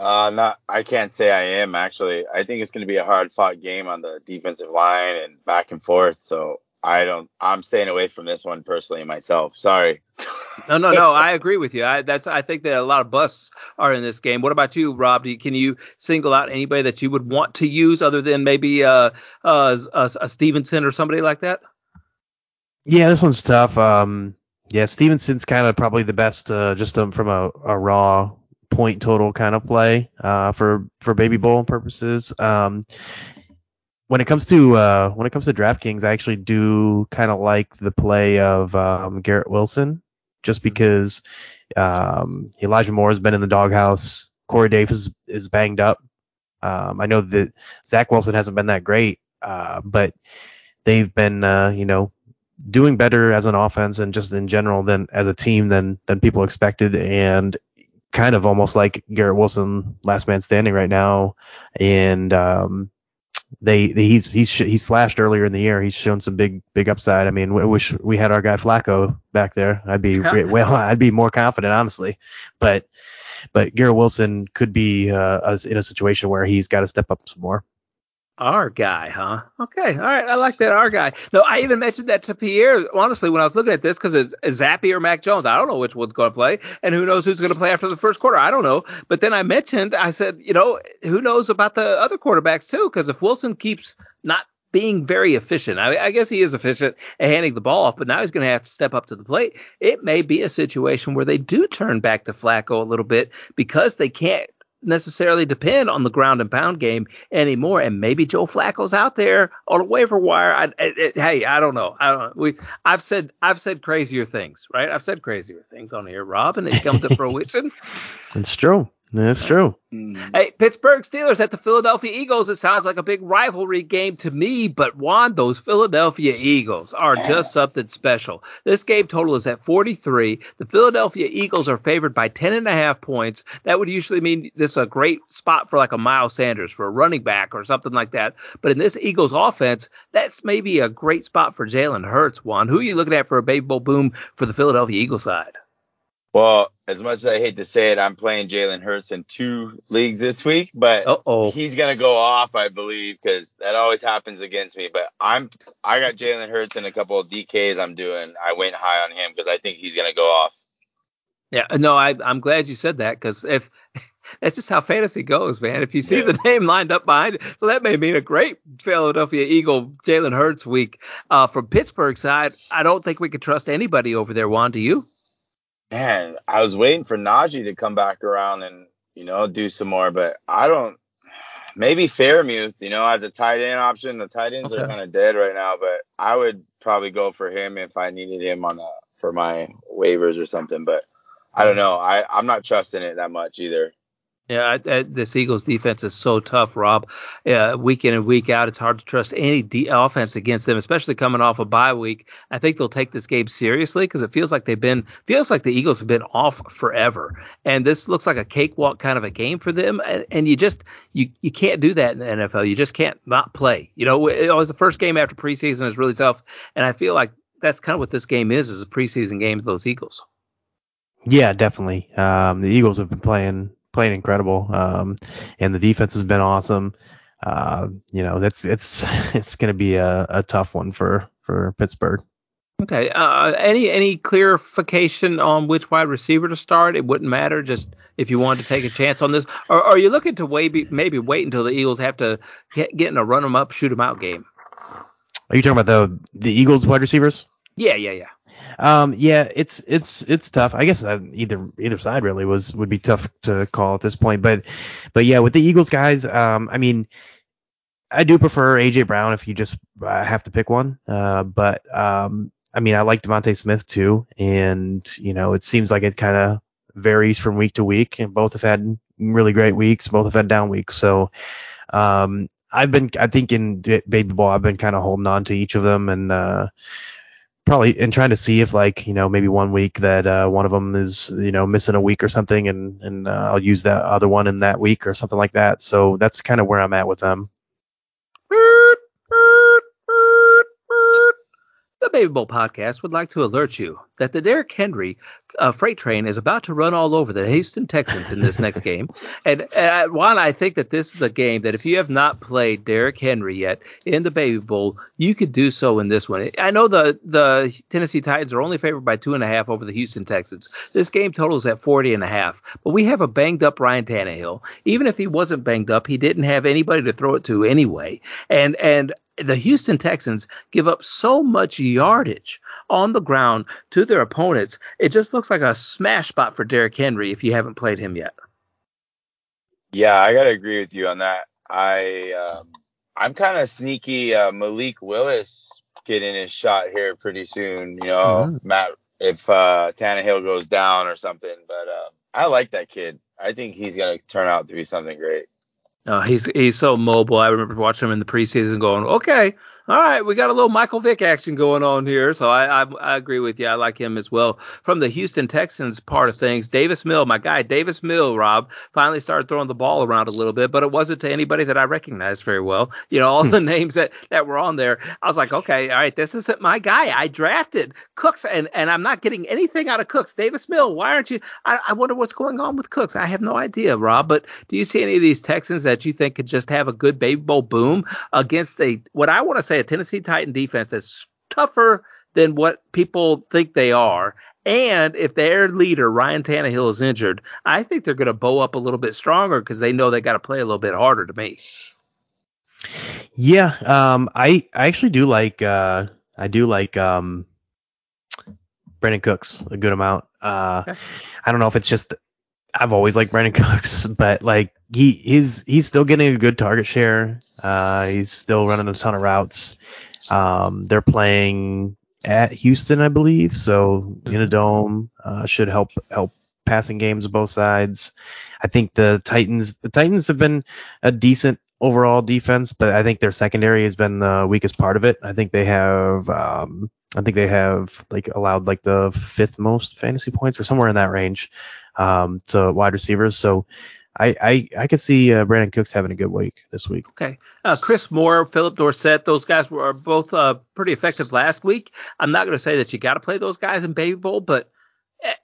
Uh, not. I can't say I am actually. I think it's going to be a hard fought game on the defensive line and back and forth. So I don't. I'm staying away from this one personally myself. Sorry. no, no, no. I agree with you. I that's. I think that a lot of busts are in this game. What about you, Rob? You, can you single out anybody that you would want to use other than maybe uh, uh, a, a Stevenson or somebody like that? Yeah, this one's tough. Um, yeah, Stevenson's kind of probably the best, uh, just um, from a, a raw point total kind of play uh, for for baby bowl purposes. Um, when it comes to uh, when it comes to DraftKings, I actually do kind of like the play of um, Garrett Wilson, just mm-hmm. because um, Elijah Moore has been in the doghouse. Corey Davis is, is banged up. Um, I know that Zach Wilson hasn't been that great, uh, but they've been uh, you know doing better as an offense and just in general than as a team than than people expected. And kind of almost like Garrett Wilson last man standing right now. And um, they, they, he's he's he's flashed earlier in the year. He's shown some big big upside. I mean I wish we had our guy Flacco back there. I'd be well I'd be more confident honestly. But but Garrett Wilson could be uh, in a situation where he's got to step up some more our guy, huh? Okay, all right. I like that. Our guy. No, I even mentioned that to Pierre. Honestly, when I was looking at this, because it's, Zappe or Mac Jones. I don't know which one's going to play, and who knows who's going to play after the first quarter. I don't know. But then I mentioned, I said, you know, who knows about the other quarterbacks too? Because if Wilson keeps not being very efficient, I, I guess he is efficient at handing the ball off, but now he's going to have to step up to the plate. It may be a situation where they do turn back to Flacco a little bit because they can't necessarily depend on the ground and pound game anymore. And maybe Joe Flacco's out there on a waiver wire. I, hey, I don't know. I don't. We I've said, I've said crazier things, right? I've said crazier things on here, Rob, and it come to fruition. It's true. That's true. Mm. Hey, Pittsburgh Steelers at the Philadelphia Eagles. It sounds like a big rivalry game to me, but Juan, those Philadelphia Eagles are just something special. This game total is at 43. The Philadelphia Eagles are favored by 10 and a half points. That would usually mean this is a great spot for like a Miles Sanders for a running back or something like that. But in this Eagles offense, that's maybe a great spot for Jalen Hurts, Juan. Who are you looking at for a baby bowl boom for the Philadelphia Eagles side? Well, as much as I hate to say it, I'm playing Jalen Hurts in two leagues this week, but Uh-oh. he's gonna go off, I believe, because that always happens against me. But I'm I got Jalen Hurts in a couple of DKs I'm doing. I went high on him because I think he's gonna go off. Yeah, no, I, I'm glad you said that because if that's just how fantasy goes, man. If you see yeah. the name lined up behind it, so that may mean a great Philadelphia Eagle Jalen Hurts week. Uh, from Pittsburgh side, I don't think we could trust anybody over there. Juan, do you? Man, I was waiting for Najee to come back around and you know do some more, but I don't. Maybe Freiermuth, you know, as a tight end option. The tight ends okay. are kind of dead right now, but I would probably go for him if I needed him on a for my waivers or something. But I don't mm-hmm. know. I I'm not trusting it that much either. Yeah, I, I, this Eagles defense is so tough, Rob. Uh, week in and week out, it's hard to trust any de- offense against them, especially coming off a bye week. I think they'll take this game seriously because it feels like they've been feels like the Eagles have been off forever, and this looks like a cakewalk kind of a game for them. And, and you just you you can't do that in the NFL. You just can't not play. You know, it was the first game after preseason is really tough, and I feel like that's kind of what this game is: is a preseason game of those Eagles. Yeah, definitely. Um, the Eagles have been playing playing incredible, um, and the defense has been awesome. Uh, you know, that's it's it's going to be a, a tough one for for Pittsburgh. Okay. Uh, any any clarification on which wide receiver to start? It wouldn't matter. Just if you wanted to take a chance on this, or, or are you looking to maybe maybe wait until the Eagles have to get, get in a run them up, shoot them out game? Are you talking about the the Eagles wide receivers? Yeah, yeah, yeah. Um, yeah, it's it's it's tough. I guess uh, either either side really was would be tough to call at this point. But but yeah, with the Eagles guys, um, I mean, I do prefer AJ Brown if you just uh, have to pick one. Uh, but um, I mean, I like DeVonta Smith too, and you know, it seems like it kind of varies from week to week, and both have had really great weeks, both have had down weeks. So, um, I've been, I think in baby ball, I've been kind of holding on to each of them, and uh, probably and trying to see if like you know maybe one week that uh, one of them is you know missing a week or something and and uh, I'll use that other one in that week or something like that. So that's kind of where I'm at with them. The Baby Bowl podcast would like to alert you that the Derrick Henry uh, freight train is about to run all over the Houston Texans in this next game. And uh, one, I think that this is a game that if you have not played Derrick Henry yet in the Baby Bowl, you could do so in this one. I know the the Tennessee Titans are only favored by two and a half over the Houston Texans. This game totals at 40 and a half. But we have a banged up Ryan Tannehill. Even if he wasn't banged up, he didn't have anybody to throw it to anyway. And and the Houston Texans give up so much yardage on the ground to their opponents. It just looks like a smash spot for Derrick Henry if you haven't played him yet. Yeah, I gotta agree with you on that. I um, I'm kind of sneaky. Uh, Malik Willis getting his shot here pretty soon. You know, mm-hmm. Matt, if uh, Tannehill goes down or something. But uh, I like that kid. I think he's gonna turn out to be something great. Uh, he's he's so mobile. I remember watching him in the preseason, going, "Okay, all right, we got a little Michael Vick action going on here. So I, I, I agree with you. I like him as well. From the Houston Texans part of things, Davis Mill, my guy Davis Mill, Rob finally started throwing the ball around a little bit, but it wasn't to anybody that I recognized very well. You know, all hmm. the names that that were on there, I was like, okay, all right, this isn't my guy. I drafted Cooks, and and I'm not getting anything out of Cooks. Davis Mill, why aren't you? I, I wonder what's going on with Cooks. I have no idea, Rob. But do you see any of these Texans that you think could just have a good baby bowl boom against a what I want to say a Tennessee Titan defense that's tougher than what people think they are. And if their leader, Ryan Tannehill, is injured, I think they're going to bow up a little bit stronger because they know they got to play a little bit harder to me. Yeah, um, I I actually do like uh, I do like um, Brandin Cooks a good amount. Uh, okay. I don't know if it's just I've always liked Brandin Cooks, but like he he's he's still getting a good target share. Uh, he's still running a ton of routes. Um, they're playing at Houston, I believe, so in a mm-hmm. dome uh, should help help passing games of both sides. I think the Titans the Titans have been a decent overall defense, but I think their secondary has been the weakest part of it. I think they have um, I think they have like allowed like the fifth most fantasy points or somewhere in that range um, to wide receivers. So I I, I could see uh, Brandin Cooks having a good week this week. Okay, uh, Chris Moore, Philip Dorsett, those guys were both uh, pretty effective last week. I'm not going to say that you got to play those guys in Baby Bowl, but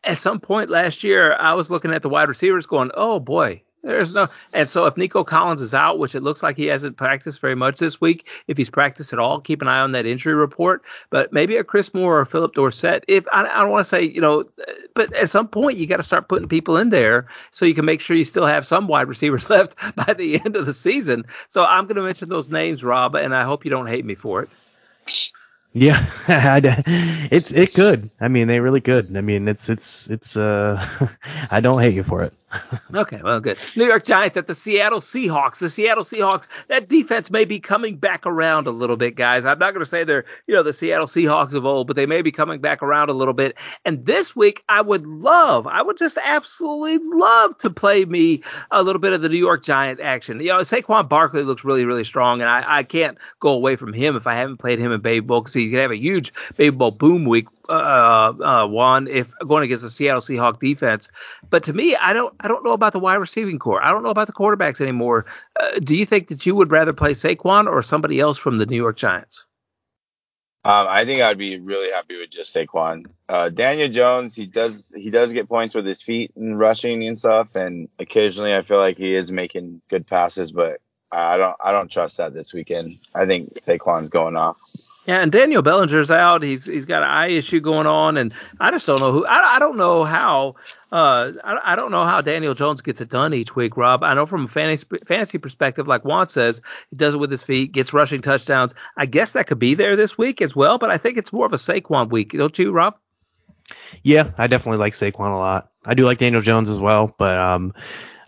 at some point last year, I was looking at the wide receivers, going, "Oh boy, there's no, and so if Nico Collins is out, which it looks like he hasn't practiced very much this week, if he's practiced at all, keep an eye on that injury report. But maybe a Chris Moore or Philip Dorsett. If I, I don't want to say, you know, but at some point you got to start putting people in there so you can make sure you still have some wide receivers left by the end of the season. So I'm going to mention those names, Rob, and I hope you don't hate me for it. Yeah, it's it could. I mean, they really could. I mean, it's it's it's. uh I don't hate you for it. Okay, well, good. New York Giants at the Seattle Seahawks. The Seattle Seahawks. That defense may be coming back around a little bit, guys. I'm not going to say they're you know the Seattle Seahawks of old, but they may be coming back around a little bit. And this week, I would love, I would just absolutely love to play me a little bit of the New York Giant action. You know, Saquon Barkley looks really, really strong, and I, I can't go away from him if I haven't played him in Baby Bowl because he could have a huge Baby Bowl boom week uh, uh, one if going against the Seattle Seahawks defense. But to me, I don't I don't know about the wide receiving core. I don't know about the quarterbacks anymore. Uh, do you think that you would rather play Saquon or somebody else from the New York Giants? Um, I think I'd be really happy with just Saquon. Uh, Daniel Jones, he does he does get points with his feet and rushing and stuff. And occasionally I feel like he does get points with his feet and rushing and stuff, and occasionally I feel like he is making good passes, but I don't I don't trust that this weekend. I think Saquon's going off. Yeah, and Daniel Bellinger's out. He's he's got an eye issue going on, and I just don't know who. I, I don't know how. Uh, I, I don't know how Daniel Jones gets it done each week, Rob. I know from a fantasy fantasy perspective, like Juan says, he does it with his feet, gets rushing touchdowns. I guess that could be there this week as well, but I think it's more of a Saquon week, don't you, Rob? Yeah, I definitely like Saquon a lot. I do like Daniel Jones as well, but um,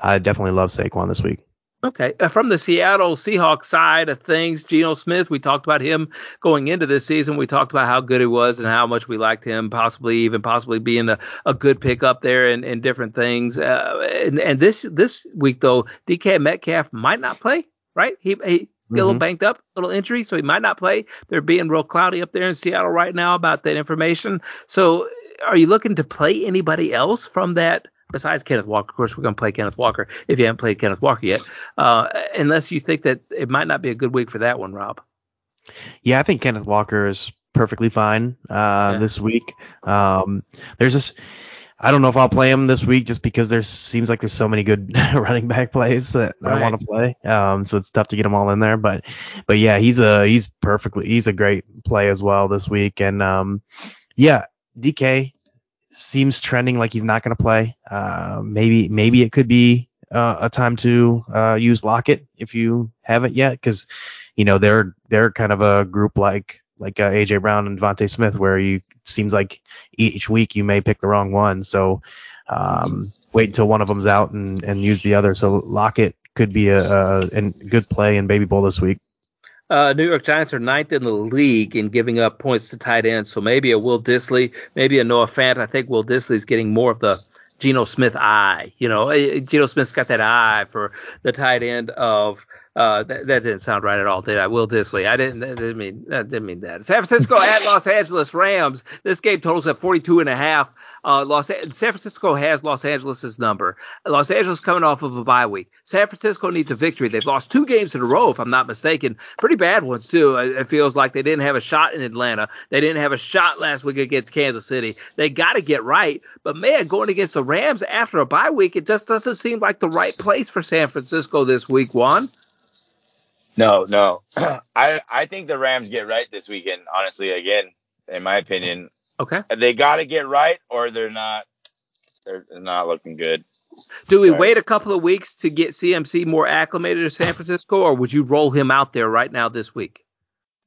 I definitely love Saquon this week. Okay. Uh, from the Seattle Seahawks side of things, Geno Smith, we talked about him going into this season. We talked about how good he was and how much we liked him, possibly even possibly being a, a good pick up there and, and different things. Uh, and, and this this week, though, DK Metcalf might not play, right? He, he a little mm-hmm. banked up, a little injury, so he might not play. They're being real cloudy up there in Seattle right now about that information. So, are you looking to play anybody else from that besides Kenneth Walker, of course, we're going to play Kenneth Walker if you haven't played Kenneth Walker yet, uh, unless you think that it might not be a good week for that one, Rob. Yeah, I think Kenneth Walker is perfectly fine uh, yeah. this week. Um, there's this. I don't know if I'll play him this week just because there seems like there's so many good running back plays that right. I want to play. Um, so it's tough to get them all in there. But, but yeah, he's a he's perfectly he's a great play as well this week. And um, yeah, DK seems trending like he's not going to play. Uh, maybe maybe it could be uh, a time to uh, use Lockett if you haven't yet, because you know they're they're kind of a group like like uh, AJ Brown and DeVonta Smith, where you seems like each week you may pick the wrong one. So um, wait until one of them's out and, and use the other. So Lockett could be a, a, a good play in Baby Bowl this week. Uh, New York Giants are ninth in the league in giving up points to tight ends. So maybe a Will Dissly, maybe a Noah Fant. I think Will Dissly's getting more of the Geno Smith eye. You know, Geno Smith's got that eye for the tight end of uh, that, that, didn't sound right at all, did I? Will Dissly. I didn't, didn't mean, didn't mean that. San Francisco at Los Angeles Rams. This game totals at 42 and a half. Uh, Los San Francisco has Los Angeles's number. Los Angeles coming off of a bye week. San Francisco needs a victory. They've lost two games in a row, if I'm not mistaken. Pretty bad ones too. It feels like they didn't have a shot in Atlanta. They didn't have a shot last week against Kansas City. They got to get right. But man, going against the Rams after a bye week, it just doesn't seem like the right place for San Francisco this week. Juan. No, no. I I think the Rams get right this weekend. Honestly, again, in my opinion. Okay. They got to get right, or they're not. They're, not looking good. Do we Sorry. wait a couple of weeks to get CMC more acclimated to San Francisco, or would you roll him out there right now this week?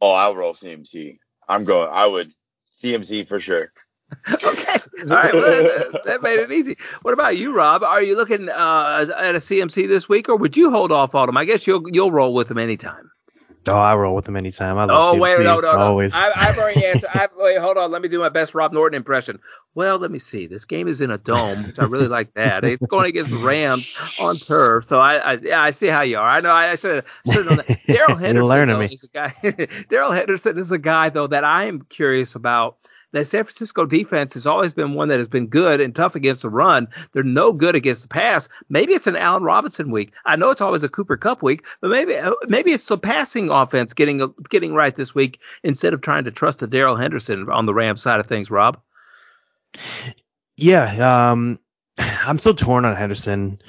Oh, I'll roll CMC. I'm going. I would CMC for sure. okay. All right. Well, that, that, made it easy. What about you, Rob? Are you looking uh, at a CMC this week, or would you hold off on them? I guess you'll you'll roll with them anytime. Oh, I roll with them anytime. I love oh, wait, no, no, no. Always. I, have already answered. I've, wait, hold on. Let me do my best Rob Norton impression. Well, let me see. This game is in a dome, which I really like that. It's going against the Rams on turf. So I, I, yeah, I see how you are. I know. I should have known that. Darrell Henderson though, is a guy. Darrell Henderson is a guy though that I am curious about the San Francisco defense has always been one that has been good and tough against the run. They're no good against the pass. Maybe it's an Allen Robinson week. I know it's always a Cooper Kupp week, but maybe uh, maybe it's the passing offense getting getting right this week instead of trying to trust a Darrell Henderson on the Rams side of things. Rob. Yeah, um, I'm so torn on Henderson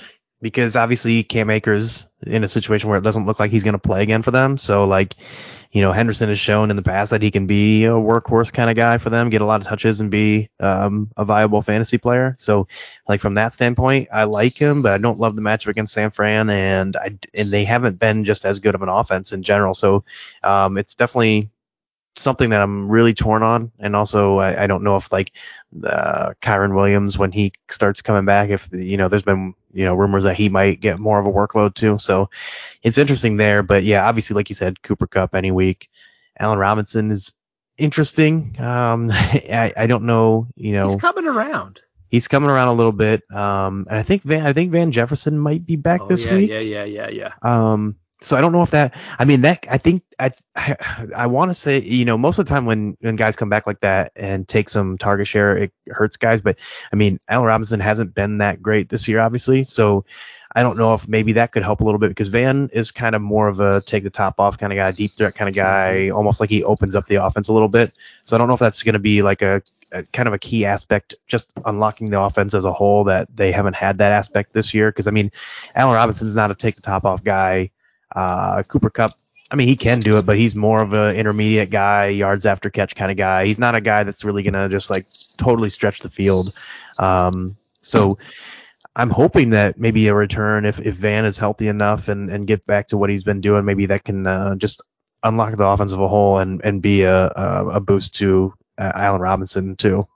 because obviously Cam Akers in a situation where it doesn't look like he's going to play again for them. So like you know, Henderson has shown in the past that he can be a workhorse kind of guy for them, get a lot of touches and be um, a viable fantasy player. So, like from that standpoint, I like him, but I don't love the matchup against San Fran, and I and they haven't been just as good of an offense in general. So, um, it's definitely something that I'm really torn on. And also, I, I don't know if like uh, Kyren Williams when he starts coming back, if you know, there's been you know rumors that he might get more of a workload too. So it's interesting there. But yeah, obviously, like you said, Cooper Kupp any week. Allen Robinson is interesting. Um, I, I don't know. You know, he's coming around. He's coming around a little bit. Um, and I think Van, I think Van Jefferson might be back oh, this yeah, week. Yeah, yeah, yeah, yeah. Um, so I don't know if that. I mean, that I think I I, I want to say you know most of the time when when guys come back like that and take some target share, it hurts guys. But I mean, Allen Robinson hasn't been that great this year, obviously. So I don't know if maybe that could help a little bit because Van is kind of more of a take the top off kind of guy, deep threat kind of guy, almost like he opens up the offense a little bit. So I don't know if that's going to be like a, a, kind of a key aspect, just unlocking the offense as a whole that they haven't had that aspect this year. Because I mean, Allen Robinson's not a take the top off guy. Uh, Cooper Kupp, I mean, he can do it, but he's more of an intermediate guy, yards after catch kind of guy. He's not a guy that's really going to just like totally stretch the field. Um, so I'm hoping that maybe a return, if, if Van is healthy enough and, and get back to what he's been doing, maybe that can uh, just unlock the offense of a whole and, and be a, a, a boost to uh, Allen Robinson too.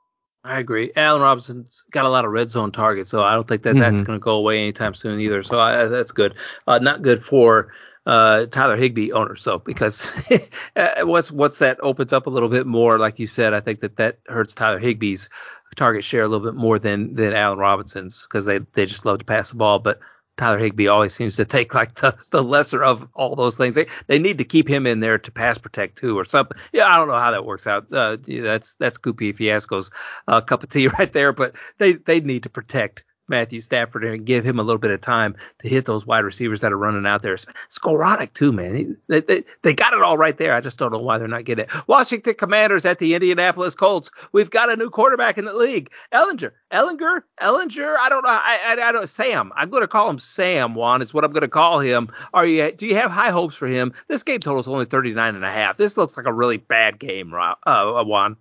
I agree. Allen Robinson's got a lot of red zone targets, so I don't think that mm-hmm. that's going to go away anytime soon either. So I, that's good. Uh, not good for uh, Tyler Higbee owners, though, because uh, what's what's that opens up a little bit more. Like you said, I think that that hurts Tyler Higbee's target share a little bit more than than Allen Robinson's because they they just love to pass the ball, but Tyler Higbee always seems to take like the, the lesser of all those things. They they need to keep him in there to pass protect too or something. Yeah, I don't know how that works out. Uh, that's that's Goopy Fiasco's uh, cup of tea right there. But they they need to protect Matthew Stafford and give him a little bit of time to hit those wide receivers that are running out there. Skowronek too, man. They, they, they got it all right there. I just don't know why they're not getting it. Washington Commanders at the Indianapolis Colts. We've got a new quarterback in the league. Ehlinger, Ehlinger, Ehlinger. I don't know. I, I, I don't Sam. I'm going to call him Sam, Juan, is what I'm going to call him. Are you do you have high hopes for him? This game total is only 39 and a half. This looks like a really bad game, uh, Juan.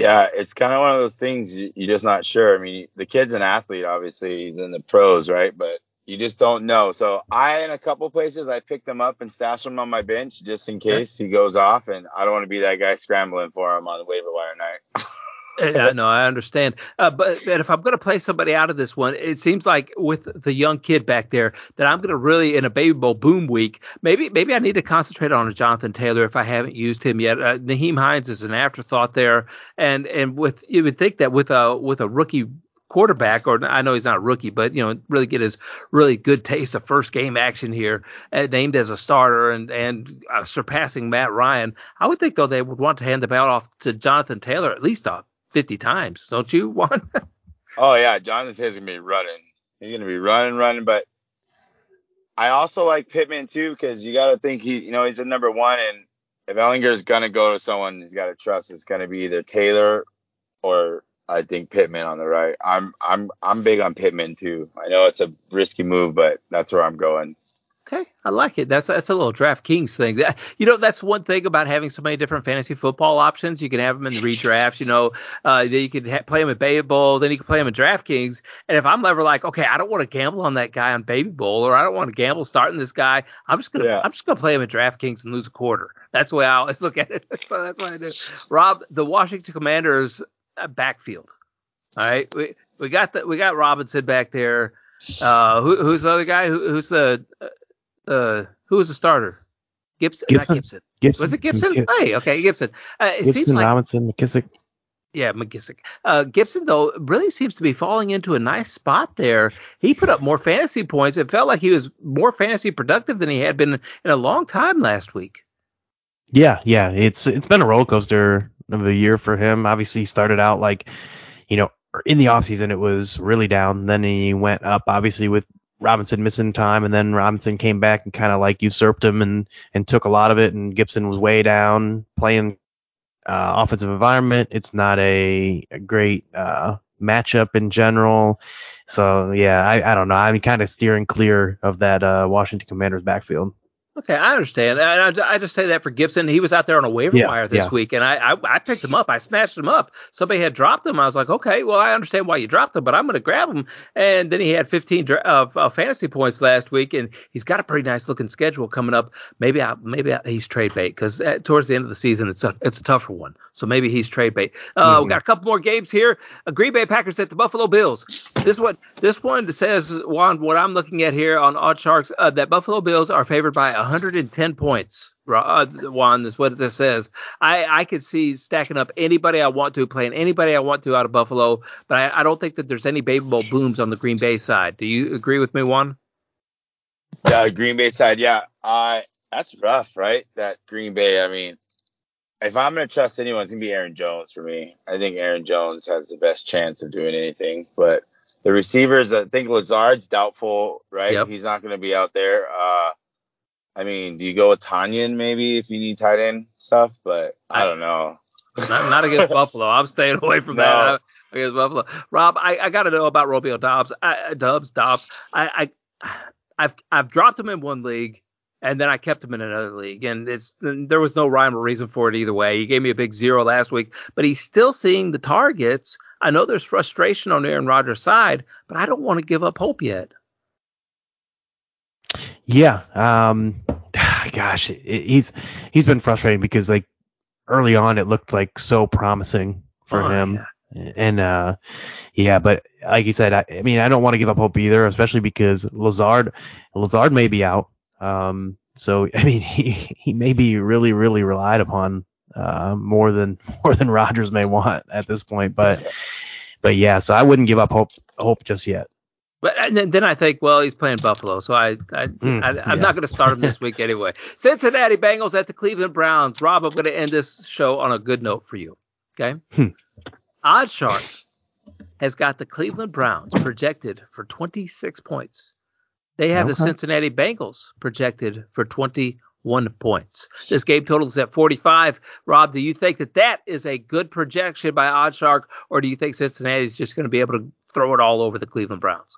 Yeah, it's kind of one of those things you, you're just not sure. I mean, the kid's an athlete, obviously, he's in the pros, right? But you just don't know. So I, in a couple places, I picked him up and stashed him on my bench just in case he goes off, and I don't want to be that guy scrambling for him on the waiver wire night. yeah, no, I understand. Uh, but, but if I'm going to play somebody out of this one, it seems like with the young kid back there that I'm going to really in a baby bowl boom week. Maybe maybe I need to concentrate on Jonathan Taylor if I haven't used him yet. Uh, Nyheim Hines is an afterthought there, and and with you would think that with a with a rookie quarterback, or I know he's not a rookie, but you know, really get his really good taste of first game action here, uh, named as a starter and and uh, surpassing Matt Ryan. I would think though they would want to hand the ball off to Jonathan Taylor at least a 50 times, don't you, Juan? oh, yeah. Jonathan Taylor's going to be running. He's to be running, running. But I also like Pittman, too, because you got to think he, you know, he's a number one. And if Ehlinger's going to go to someone he's got to trust, it's to be either Taylor or I think Pittman on the right. I'm I'm I'm big on Pittman too. I know it's a risky move, but that's where I'm going. Okay, I like it. That's that's a little DraftKings thing. You know, that's one thing about having so many different fantasy football options. You can have them in the redrafts. You know, uh, you can ha- play them at Baby Bowl, then you can play them in DraftKings. And if I'm ever like, okay, I don't want to gamble on that guy on Baby Bowl, or I don't want to gamble starting this guy, I'm just gonna yeah. I'm just gonna play him at DraftKings and lose a quarter. That's the way I always look at it. so that's what I do. Rob, the Washington Commanders uh, backfield. All right, we we got the we got Robinson back there. Uh, who, who's the other guy? Who, who's the uh, who was the starter? Gibson. Gibson. Gibson. Gibson. Was it Gibson? hey, okay, Gibson. Uh, it Gibson, seems like Robinson, McKissick. yeah, McKissick. Uh, Gibson though really seems to be falling into a nice spot there. He put up more fantasy points. It felt like he was more fantasy productive than he had been in a long time last week. Yeah, yeah. It's it's been a roller coaster of a year for him. Obviously, he started out like, you know, in the offseason it was really down. Then he went up, obviously with Robinson missing time, and then Robinson came back and kind of like usurped him and and took a lot of it. And Gibson was way down playing uh, offensive environment. It's not a, a great uh, matchup in general. So yeah, I, I don't know. I'm kind of steering clear of that uh, Washington Commanders backfield. Okay, I understand. And I, I just say that for Gibson. He was out there on a waiver Yeah, wire this yeah. week, and I, I I picked him up. I snatched him up. Somebody had dropped him. I was like, okay, well, I understand why you dropped him, but I'm going to grab him. And then he had 15 dra- of uh, fantasy points last week, and he's got a pretty nice looking schedule coming up. Maybe I, maybe I, he's trade bait because towards the end of the season, it's a it's a tougher one. So maybe he's trade bait. Uh, We Mhm. got a couple more games here. Uh, Green Bay Packers at the Buffalo Bills. This one this one says Juan, what I'm looking at here on Odd Sharks uh, that Buffalo Bills are favored by 110 points. Uh, Juan is what this says. I I could see stacking up anybody I want to, playing anybody I want to out of Buffalo, but I, I don't think that there's any baby bowl booms on the Green Bay side. Do you agree with me, Juan? The Green Bay side, yeah. Uh, that's rough, right? That Green Bay. I mean, if I'm gonna trust anyone, it's gonna be Aaron Jones for me. I think Aaron Jones has the best chance of doing anything. But the receivers, I think Lazard's doubtful, right? Yep. He's not gonna be out there. Uh, I mean, do you go with Tonyan maybe if you need tight end stuff? But I, I- don't know. Not, not against Buffalo. I'm staying away from No. that. I, against Buffalo. Rob, I, I got to know about Romeo Doubs. I, Dubs, Dobbs. I, I, I've I've dropped him in one league, and then I kept him in another league, and it's there was no rhyme or reason for it either way. He gave me a big zero last week, but he's still seeing the targets. I know there's frustration on Aaron Rodgers' side, but I don't want to give up hope yet. Yeah. Um, gosh, it, he's he's been frustrating because like early on it looked like so promising for Oh, him, yeah. and uh, yeah, but like you said, I, I mean, I don't want to give up hope either, especially because Lazard Lazard may be out. Um, so I mean, he he may be really really relied upon uh, more than more than Rodgers may want at this point, but. But yeah, so I wouldn't give up hope hope just yet. But and then, I think, well, he's playing Buffalo, so I, I, Mm, I I'm yeah. not going to start him this week anyway. Cincinnati Bengals at the Cleveland Browns. Rob, I'm going to end this show on a good note for you. Okay. Hmm. Odd Shark has got the Cleveland Browns projected for 26 points. They have the Cincinnati Bengals projected for 21 points. This game total is at 45. Rob, do you think that that is a good projection by Odd Shark, or do you think Cincinnati is just going to be able to throw it all over the Cleveland Browns?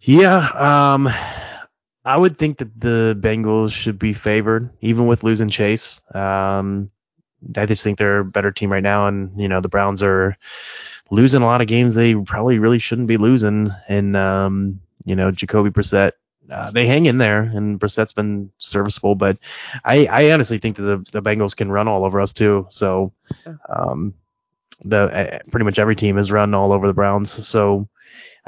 Yeah, um, I would think that the Bengals should be favored, even with losing Chase. Um, I just think they're a better team right now, and you know the Browns are losing a lot of games they probably really shouldn't be losing. And um, you know Jacoby Brissett, uh, they hang in there, and Brissett's been serviceable, but I, I honestly think that the, the Bengals can run all over us too. So, um, the uh, pretty much every team has run all over the Browns. So.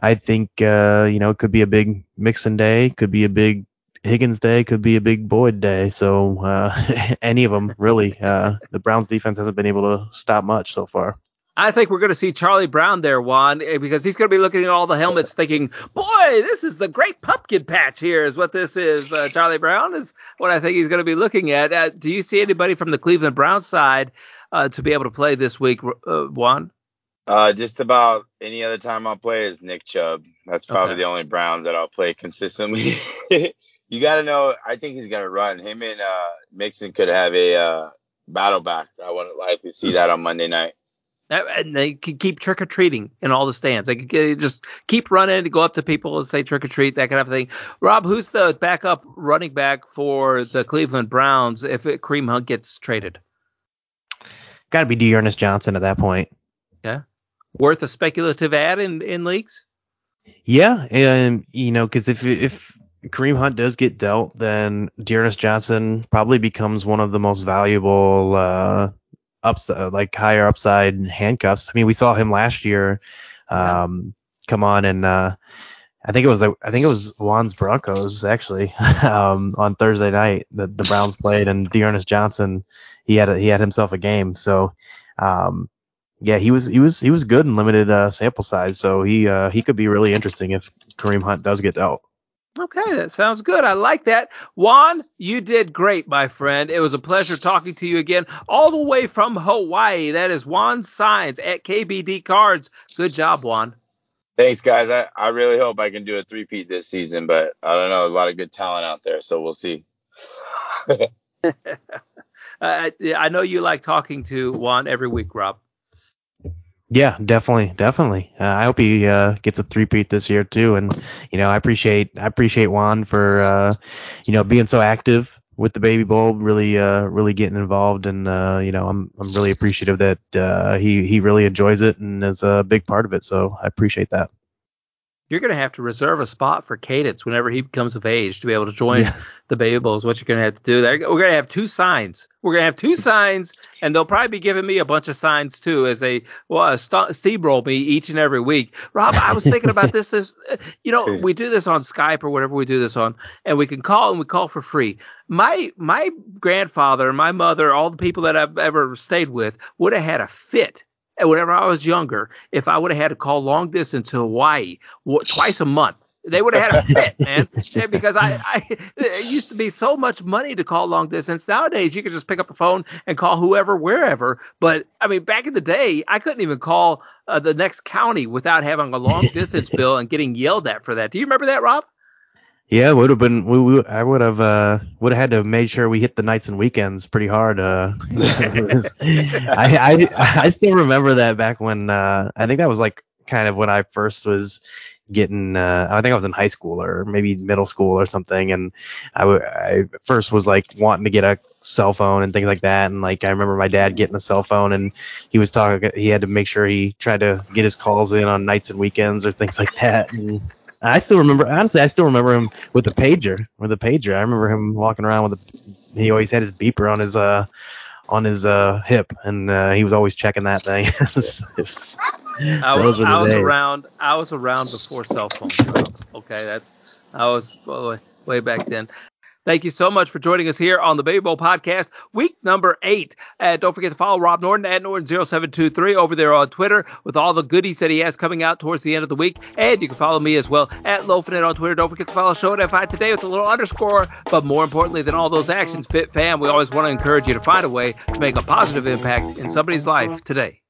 I think uh, you know it could be a big Mixon day, could be a big Higgins day, could be a big Boyd day. So uh, any of them really. Uh, the Browns defense hasn't been able to stop much so far. I think we're going to see Charlie Brown there, Juan, eh, because he's going to be looking at all the helmets, thinking, "Boy, this is the great pumpkin patch." Here is what this is. Uh, Charlie Brown is what I think he's going to be looking at. Uh, do you see anybody from the Cleveland Browns side uh, to be able to play this week, uh, Juan? Uh, just about any other time I'll play is Nick Chubb. That's probably Okay. the only Browns that I'll play consistently. you got to know. I think he's gonna run. Him and uh, Mixon could have a uh, battle back. I would like to see that on Monday night. Uh, And they can keep trick or treating in all the stands. They can get- just keep running to go up to people and say trick or treat, that kind of thing. Rob, who's the backup running back for the Cleveland Browns if it, Kareem Hunt gets traded? Got to be D'Ernest Johnson at that point. Yeah, worth a speculative ad in, in leagues? Yeah, and you know because if if Kareem Hunt does get dealt, then D'Ernest Johnson probably becomes one of the most valuable uh, upside, like higher upside handcuffs. I mean, we saw him last year um, yeah. come on and uh, I think it was the I think it was Juan's Broncos actually um, on Thursday night that the Browns played and D'Ernest Johnson he had a, he had himself a game so um, yeah he was he was he was good in limited uh, sample size so he uh, he could be really interesting if Kareem Hunt does get dealt. Okay, that sounds good. I like that. Juan, you did great, my friend. It was a pleasure talking to you again, all the way from Hawaii. That is Juan Saenz at KBD Cards. Good job, Juan. Thanks, guys. I, I really hope I can do a three-peat this season, but I don't know. A lot of good talent out there, so we'll see. I, I know you like talking to Juan every week, Rob. Yeah, definitely, definitely. Uh, I hope he uh, gets a three-peat this year too. And you know, I appreciate I appreciate Juan for uh, you know being so active with the baby bowl, really uh, really getting involved, and uh, you know, I'm I'm really appreciative that uh, he he really enjoys it and is a big part of it. So I appreciate that you're going to have to reserve a spot for Cadence whenever he becomes of age to be able to join yeah. the Baby Bowl. Is what you're going to have to do. There, we're going to have two signs. We're going to have two signs, and they'll probably be giving me a bunch of signs too as they well uh, st- steamroll me each and every week. Rob, I was thinking about this. As uh, you know, we do this on Skype or whatever we do this on, and we can call and we call for free. My my grandfather, my mother, all the people that I've ever stayed with would have had a fit whenever I was younger, if I would have had to call long distance to Hawaii twice a month, they would have had a fit, man. because I, I, it used to be so much money to call long distance. Nowadays, you can just pick up the phone and call whoever, wherever. But I mean, back in the day, I couldn't even call uh, the next county without having a long distance bill and getting yelled at for that. Do you remember that, Rob? Yeah, would have been. We, we, I would have uh, would have had to make sure we hit the nights and weekends pretty hard. Uh, I, I I still remember that back when uh, I think that was like kind of when I first was getting. Uh, I think I was in high school or maybe middle school or something, and I, w- I first was like wanting to get a cell phone and things like that. And like I remember my dad getting a cell phone, and he was talking. He had to make sure he tried to get his calls in on nights and weekends or things like that. And, I still remember. Honestly, I still remember him with the pager. With the pager, I remember him walking around with a. He always had his beeper on his uh on his uh hip, and uh, he was always checking that thing. was, I was, I was around. I was around before cell phones. Okay, that's I was way, way back then. Thank you so much for joining us here on the Baby Bowl podcast, week number eight. Don't forget to follow Rob Norton at Norton0723 over there on Twitter with all the goodies that he has coming out towards the end of the week. And you can follow me as well at Lofinet on Twitter. Don't forget to follow Show at FI today with a little underscore. But more importantly than all those actions, Fit Fam, we always want to encourage you to find a way to make a positive impact in somebody's life today.